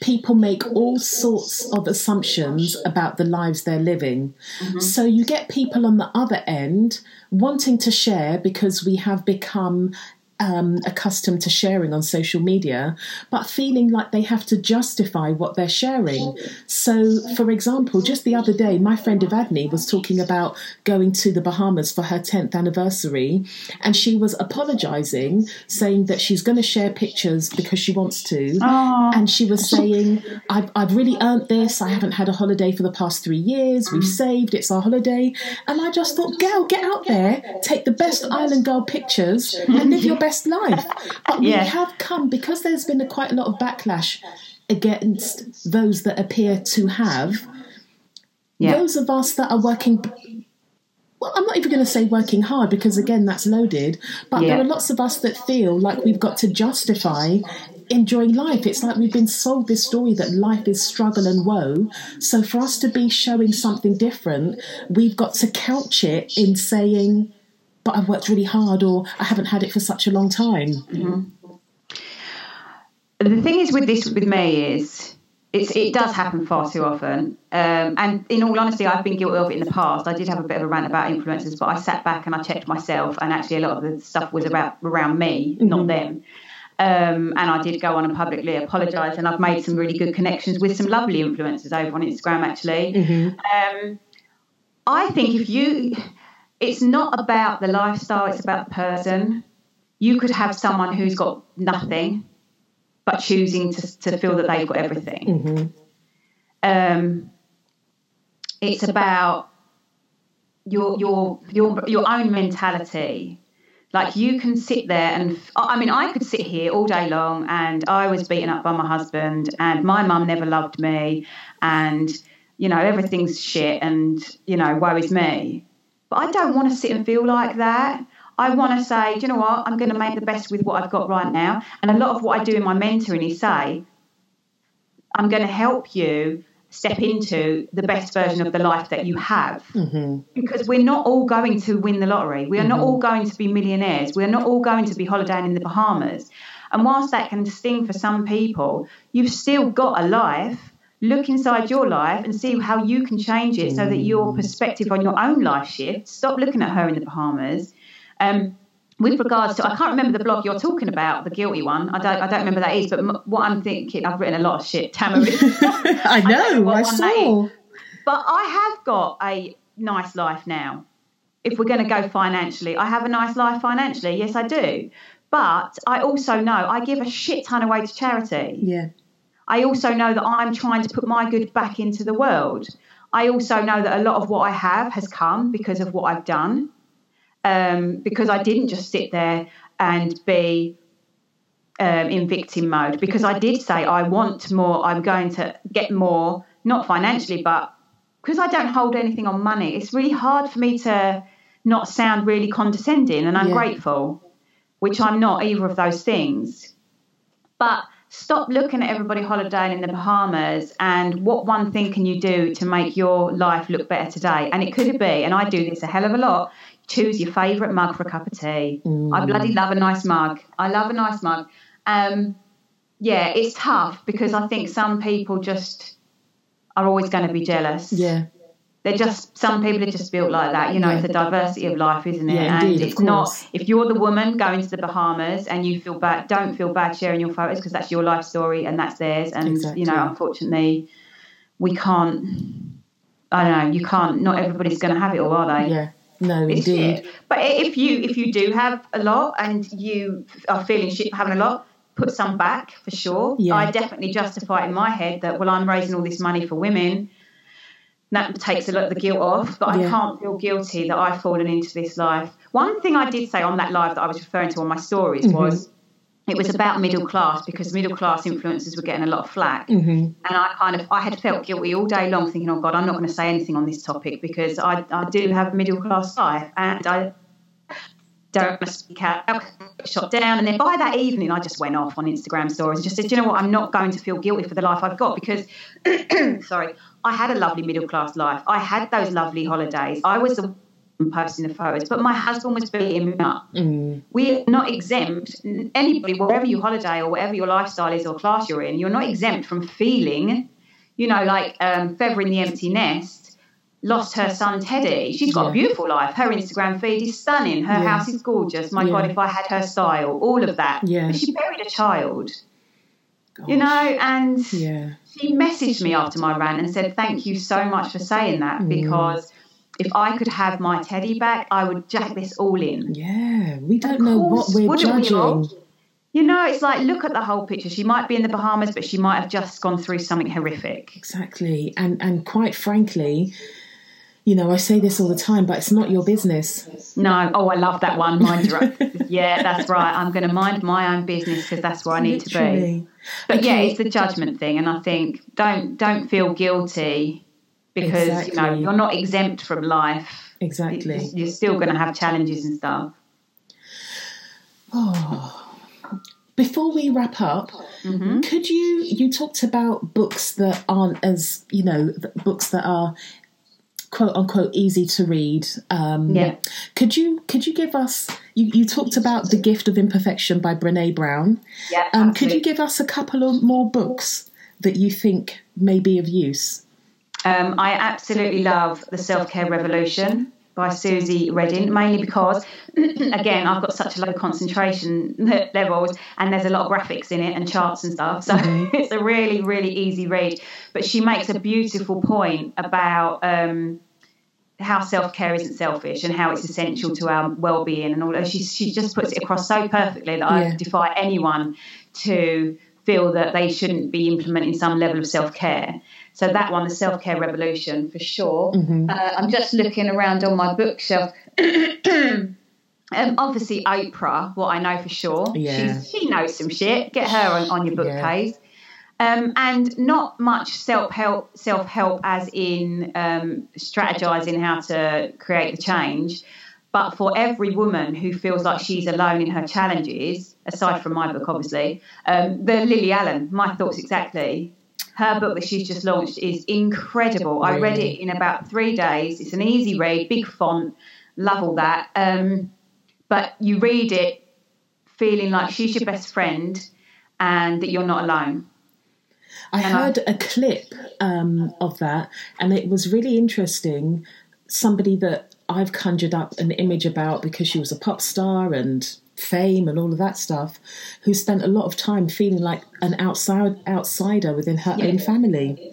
people make all sorts of assumptions about the lives they're living mm-hmm. so you get people on the other end wanting to share because we have become um, accustomed to sharing on social media, but feeling like they have to justify what they're sharing. So, for example, just the other day, my friend Evadne was talking about going to the Bahamas for her 10th anniversary, and she was apologizing, saying that she's going to share pictures because she wants to. Aww. And she was saying, I've, I've really earned this. I haven't had a holiday for the past three years. We've saved, it's our holiday. And I just thought, girl, get out there, take the best island girl pictures, and live your best life. But we have come because there's been a, quite a lot of backlash against those that appear to have. Yeah. Those of us that are working well, I'm not even going to say working hard because again that's loaded, but yeah. there are lots of us that feel like we've got to justify enjoying life. It's like we've been sold this story that life is struggle and woe. So for us to be showing something different, we've got to couch it in saying but I've worked really hard or I haven't had it for such a long time. Mm-hmm. The thing is with this with me is it does happen far too often. Um, and in all honesty, I've been guilty of it in the past. I did have a bit of a rant about influencers, but I sat back and I checked myself, and actually, a lot of the stuff was about around me, mm-hmm. not them. Um, and I did go on and publicly apologise, and I've made some really good connections with some lovely influencers over on Instagram, actually. Mm-hmm. Um, I think if you it's not about the lifestyle, it's about the person. You could have someone who's got nothing, but choosing to, to feel that they've got everything. Mm-hmm. Um, it's about your your your your own mentality. Like you can sit there and I mean I could sit here all day long and I was beaten up by my husband and my mum never loved me and you know everything's shit and you know woe is me. But I don't want to sit and feel like that. I want to say, do you know what? I'm going to make the best with what I've got right now. And a lot of what I do in my mentoring is say, I'm going to help you step into the best version of the life that you have. Mm-hmm. Because we're not all going to win the lottery. We are mm-hmm. not all going to be millionaires. We are not all going to be holidaying in the Bahamas. And whilst that can sting for some people, you've still got a life look inside your life and see how you can change it so that your perspective on your own life shifts. Stop looking at her in the Bahamas. Um, with regards to, I can't remember the blog you're talking about, the guilty one. I don't, I don't remember that is. But m- what I'm thinking, I've written a lot of shit, Tamara. I know, I, I saw. But I have got a nice life now. If we're going to go financially, I have a nice life financially. Yes, I do. But I also know I give a shit ton away to charity. Yeah. I also know that I'm trying to put my good back into the world. I also know that a lot of what I have has come because of what I've done. Um, because I didn't just sit there and be um, in victim mode. Because I did say I want more, I'm going to get more, not financially, but because I don't hold anything on money, it's really hard for me to not sound really condescending and ungrateful, yeah. which I'm not either of those things. But stop looking at everybody holidaying in the Bahamas and what one thing can you do to make your life look better today? And it could be, and I do this a hell of a lot, choose your favourite mug for a cup of tea. Mm. I bloody love a nice mug. I love a nice mug. Um, yeah, it's tough because I think some people just are always going to be jealous. Yeah. They're just some people are just built like that. You know, yeah. it's a diversity of life, isn't it? Yeah, indeed, and it's not if you're the woman going to the Bahamas and you feel bad, don't feel bad sharing your photos because that's your life story and that's theirs. And exactly. you know, unfortunately, we can't. I don't know. You can't. Not everybody's going to have it all, are they? Yeah. No, it's indeed. But if you if you do have a lot and you are feeling shit having a lot, put some back for sure. Yeah. I definitely justify it in my head that well, I'm raising all this money for women that takes a lot of the guilt off, but yeah. I can't feel guilty that I've fallen into this life. One thing I did say on that live that I was referring to on my stories mm-hmm. was it was about middle class because middle class influencers were getting a lot of flack. Mm-hmm. And I kind of I had felt guilty all day long thinking, oh God, I'm not going to say anything on this topic because I, I do have a middle class life and I don't want to speak out, shot down. And then by that evening, I just went off on Instagram stories and just said, you know what, I'm not going to feel guilty for the life I've got because, sorry, I had a lovely middle class life. I had those lovely holidays. I was the posting the photos, but my husband was beating me up. Mm. We're not exempt. Anybody, wherever you holiday or whatever your lifestyle is or class you're in, you're not exempt from feeling, you know, like um, Feather in the Empty Nest lost her son Teddy. She's got yeah. a beautiful life. Her Instagram feed is stunning. Her yeah. house is gorgeous. My yeah. God, if I had her style, all of that. Yeah. But she buried a child. Gosh. You know, and yeah. she messaged me after my rant and said, Thank you so much for saying that mm. because if I could have my teddy back, I would jack this all in. Yeah, we don't know what we're judging. We you know, it's like look at the whole picture. She might be in the Bahamas, but she might have just gone through something horrific. Exactly, and and quite frankly, you know, I say this all the time, but it's not your business. No. Oh, I love that one. Mind your own. yeah, that's right. I'm going to mind my own business because that's where I need Literally. to be. But okay. yeah, it's the judgment thing, and I think don't don't feel guilty because exactly. you know you're not exempt from life. Exactly. You're still going to have challenges and stuff. Oh. Before we wrap up, mm-hmm. could you you talked about books that aren't as you know books that are quote unquote easy to read. Um, yeah. Could you could you give us? You, you talked about the Gift of Imperfection by Brene Brown. Yeah. Um, could you give us a couple of more books that you think may be of use? Um, I absolutely love the Self Care Revolution by Suzy Reading, mainly because, again, I've got such a low concentration levels and there's a lot of graphics in it and charts and stuff. So mm-hmm. it's a really, really easy read. But she makes a beautiful point about um, how self care isn't selfish and how it's essential to our well being and all that. She, she just puts it across so perfectly that yeah. I defy anyone to feel that they shouldn't be implementing some level of self care. So that one, the self care revolution, for sure. Mm-hmm. Uh, I'm just looking around on my bookshelf. um, obviously, Oprah, what I know for sure. Yeah. She knows some shit. Get her on, on your bookcase. Yeah. Um, and not much self help, self help as in um, strategizing how to create the change. But for every woman who feels like she's alone in her challenges, aside from my book, obviously, um, the Lily Allen, my thoughts exactly her book that she's just launched is incredible. I read it in about three days. It's an easy read, big font, love all that. Um, but you read it feeling like she's your best friend and that you're not alone. I and heard I, a clip um, of that, and it was really interesting. Somebody that I've conjured up an image about because she was a pop star and fame and all of that stuff, who spent a lot of time feeling like an outside outsider within her yeah. own family.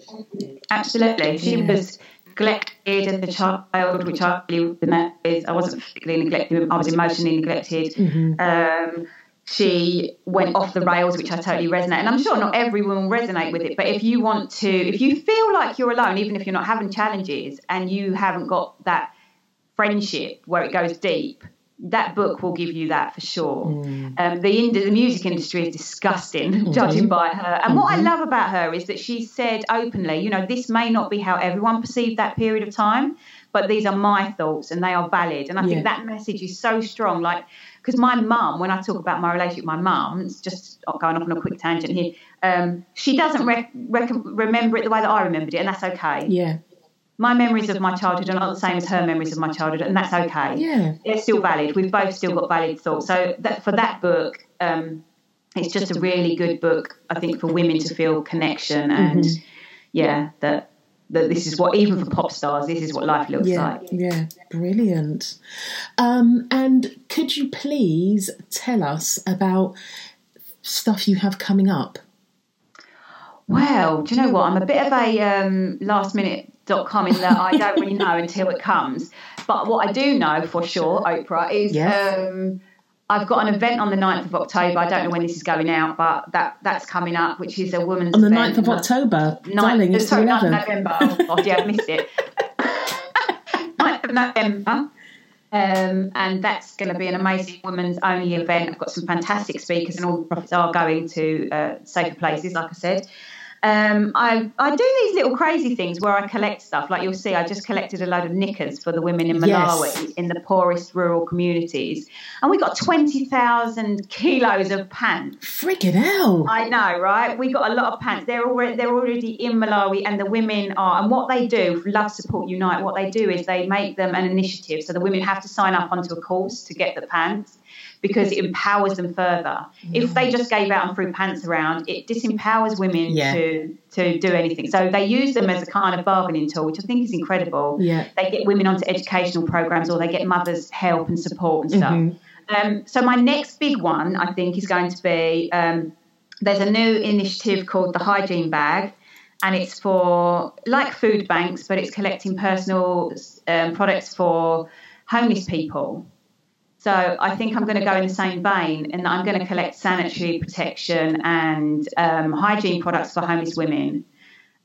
Absolutely, she yeah. was neglected as a child, which I really met with. I wasn't physically neglected; I was emotionally neglected. Mm-hmm. Um, she went off the rails, which I totally resonate. And I'm sure not everyone will resonate with it, but if you want to, if you feel like you're alone, even if you're not having challenges and you haven't got that friendship where it goes deep, that book will give you that for sure. Mm. Um, the, the music industry is disgusting, mm-hmm. judging by her. And mm-hmm. what I mm-hmm. love about her is that she said openly, you know, this may not be how everyone perceived that period of time, but these are my thoughts and they are valid. And I Yeah. think that message is so strong. Like, because my mum, when I talk about my relationship with my mum, it's just going off on a quick tangent here. Um, she doesn't rec- rec- remember it the way that I remembered it, and that's okay. Yeah. My memories of my childhood are not the same as her memories of my childhood, and that's okay. Yeah. It's still valid. We've both still got valid thoughts. So that, for that book, um, it's just a really good book, I think, for women to feel connection and yeah, that that this is what even for pop stars, this is what life looks Yeah, like. yeah, brilliant. Um, and could you please tell us about stuff you have coming up? Well, do you know what? I'm a bit of a um, last minute dot com in that I don't really know until it comes. But what I do know for sure, Oprah, is Yes. um, I've got an event on the 9th of October. I don't know when this is going out, but that that's coming up, which is a woman's On the event. 9th of October, Ninth- darling, it's sorry, 9th of 11th. November. Oh, God, yeah, I missed it. 9th of November. Um, and that's going to be an amazing women's only event. I've got some fantastic speakers, and all the profits are going to uh, safer places, like I said. Um, I, I do these little crazy things where I collect stuff. Like you'll see, I just collected a load of knickers for the women in Malawi Yes. in the poorest rural communities. And we got 20,000 kilos of pants. Freaking hell. I know, right? We got a lot of pants. They're already they're already in Malawi, and the women are. And what they do, Love Support Unite, what they do is they make them an initiative. So the women have to sign up onto a course to get the pants because it empowers them further. If they just gave out and threw pants around, it disempowers women Yeah. to to do anything. So they use them as a kind of bargaining tool, which I think is incredible. Yeah. They get women onto educational programs, or they get mothers help and support and stuff. Mhm. Um, so my next big one, I think, is going to be um, there's a new initiative called the Hygiene Bag, and it's for like food banks, but it's collecting personal um, products for homeless people. So I think I'm going to go in the same vein, and I'm going to collect sanitary protection and um, hygiene products for homeless women.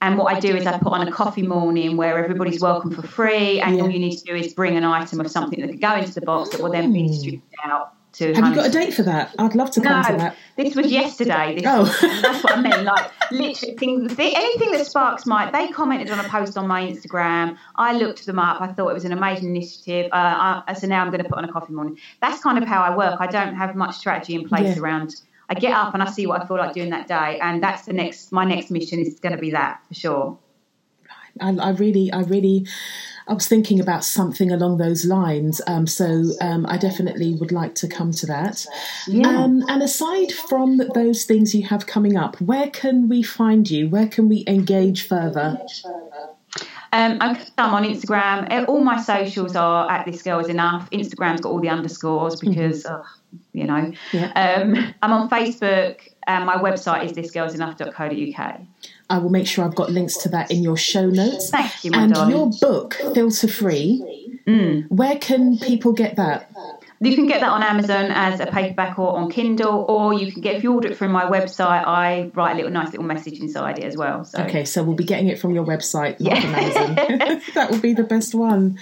And what I do is I put on a coffee morning where everybody's welcome for free, and all you need to do is bring an item of something that could go into the box that will then be distributed out to. Have you got a date for that? I'd love to come to no, that. this was yesterday. This Oh. that's what I mean. Like literally, things, anything that sparks my. They commented on a post on my Instagram. I looked them up. I thought it was an amazing initiative. Uh, I, so now I'm going to put on a coffee morning. That's kind of how I work. I don't have much strategy in place Yeah. around. I get up and I see what I feel like doing that day, and that's the next. My next mission is going to be that for sure. I, I really, I really, I was thinking about something along those lines. Um, so um, I definitely would like to come to that. Um, and aside from those things you have coming up, where can we find you? Where can we engage further? Um, I'm I'm on Instagram. Uh, All my socials are at this girl is enough. Instagram's got all the underscores because, uh, you know. Yeah. Um, I'm on Facebook, and my website is thisgirlsenough.co.uk. I will make sure I've got links to that in your show notes. Thank you, my and darling. your book, Filter Free, mm. where can people get that? You can get that on Amazon as a paperback or on Kindle, or you can get if you order it from my website. I write a little nice little message inside it as well. So Okay, so we'll be getting it from your website, not Yeah. from Amazon. that will be the best one.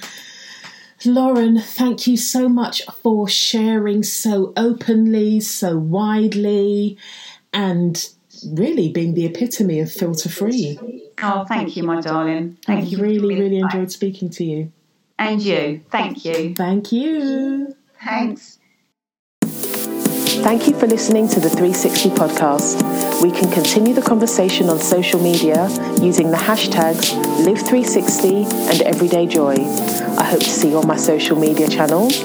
Lauren, thank you so much for sharing so openly, so widely, and really being the epitome of filter free. oh, thank you, my darling. Thank you. Really, being really here. enjoyed speaking to you. And you. Thank you. Thank you. Thanks. Thank you for listening to the 360 podcast. We can continue the conversation on social media using the hashtags Live360 and Everyday Joy. I hope to see you on my social media channels.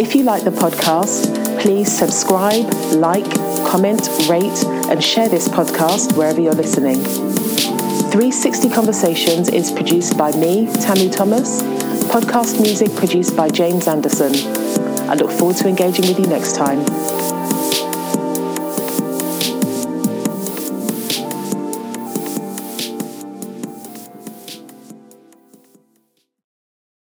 If you like the podcast, please subscribe, like, comment, rate, and share this podcast wherever you're listening. 360 Conversations is produced by me, Tamu Thomas. Podcast music produced by James Anderson. I look forward to engaging with you next time.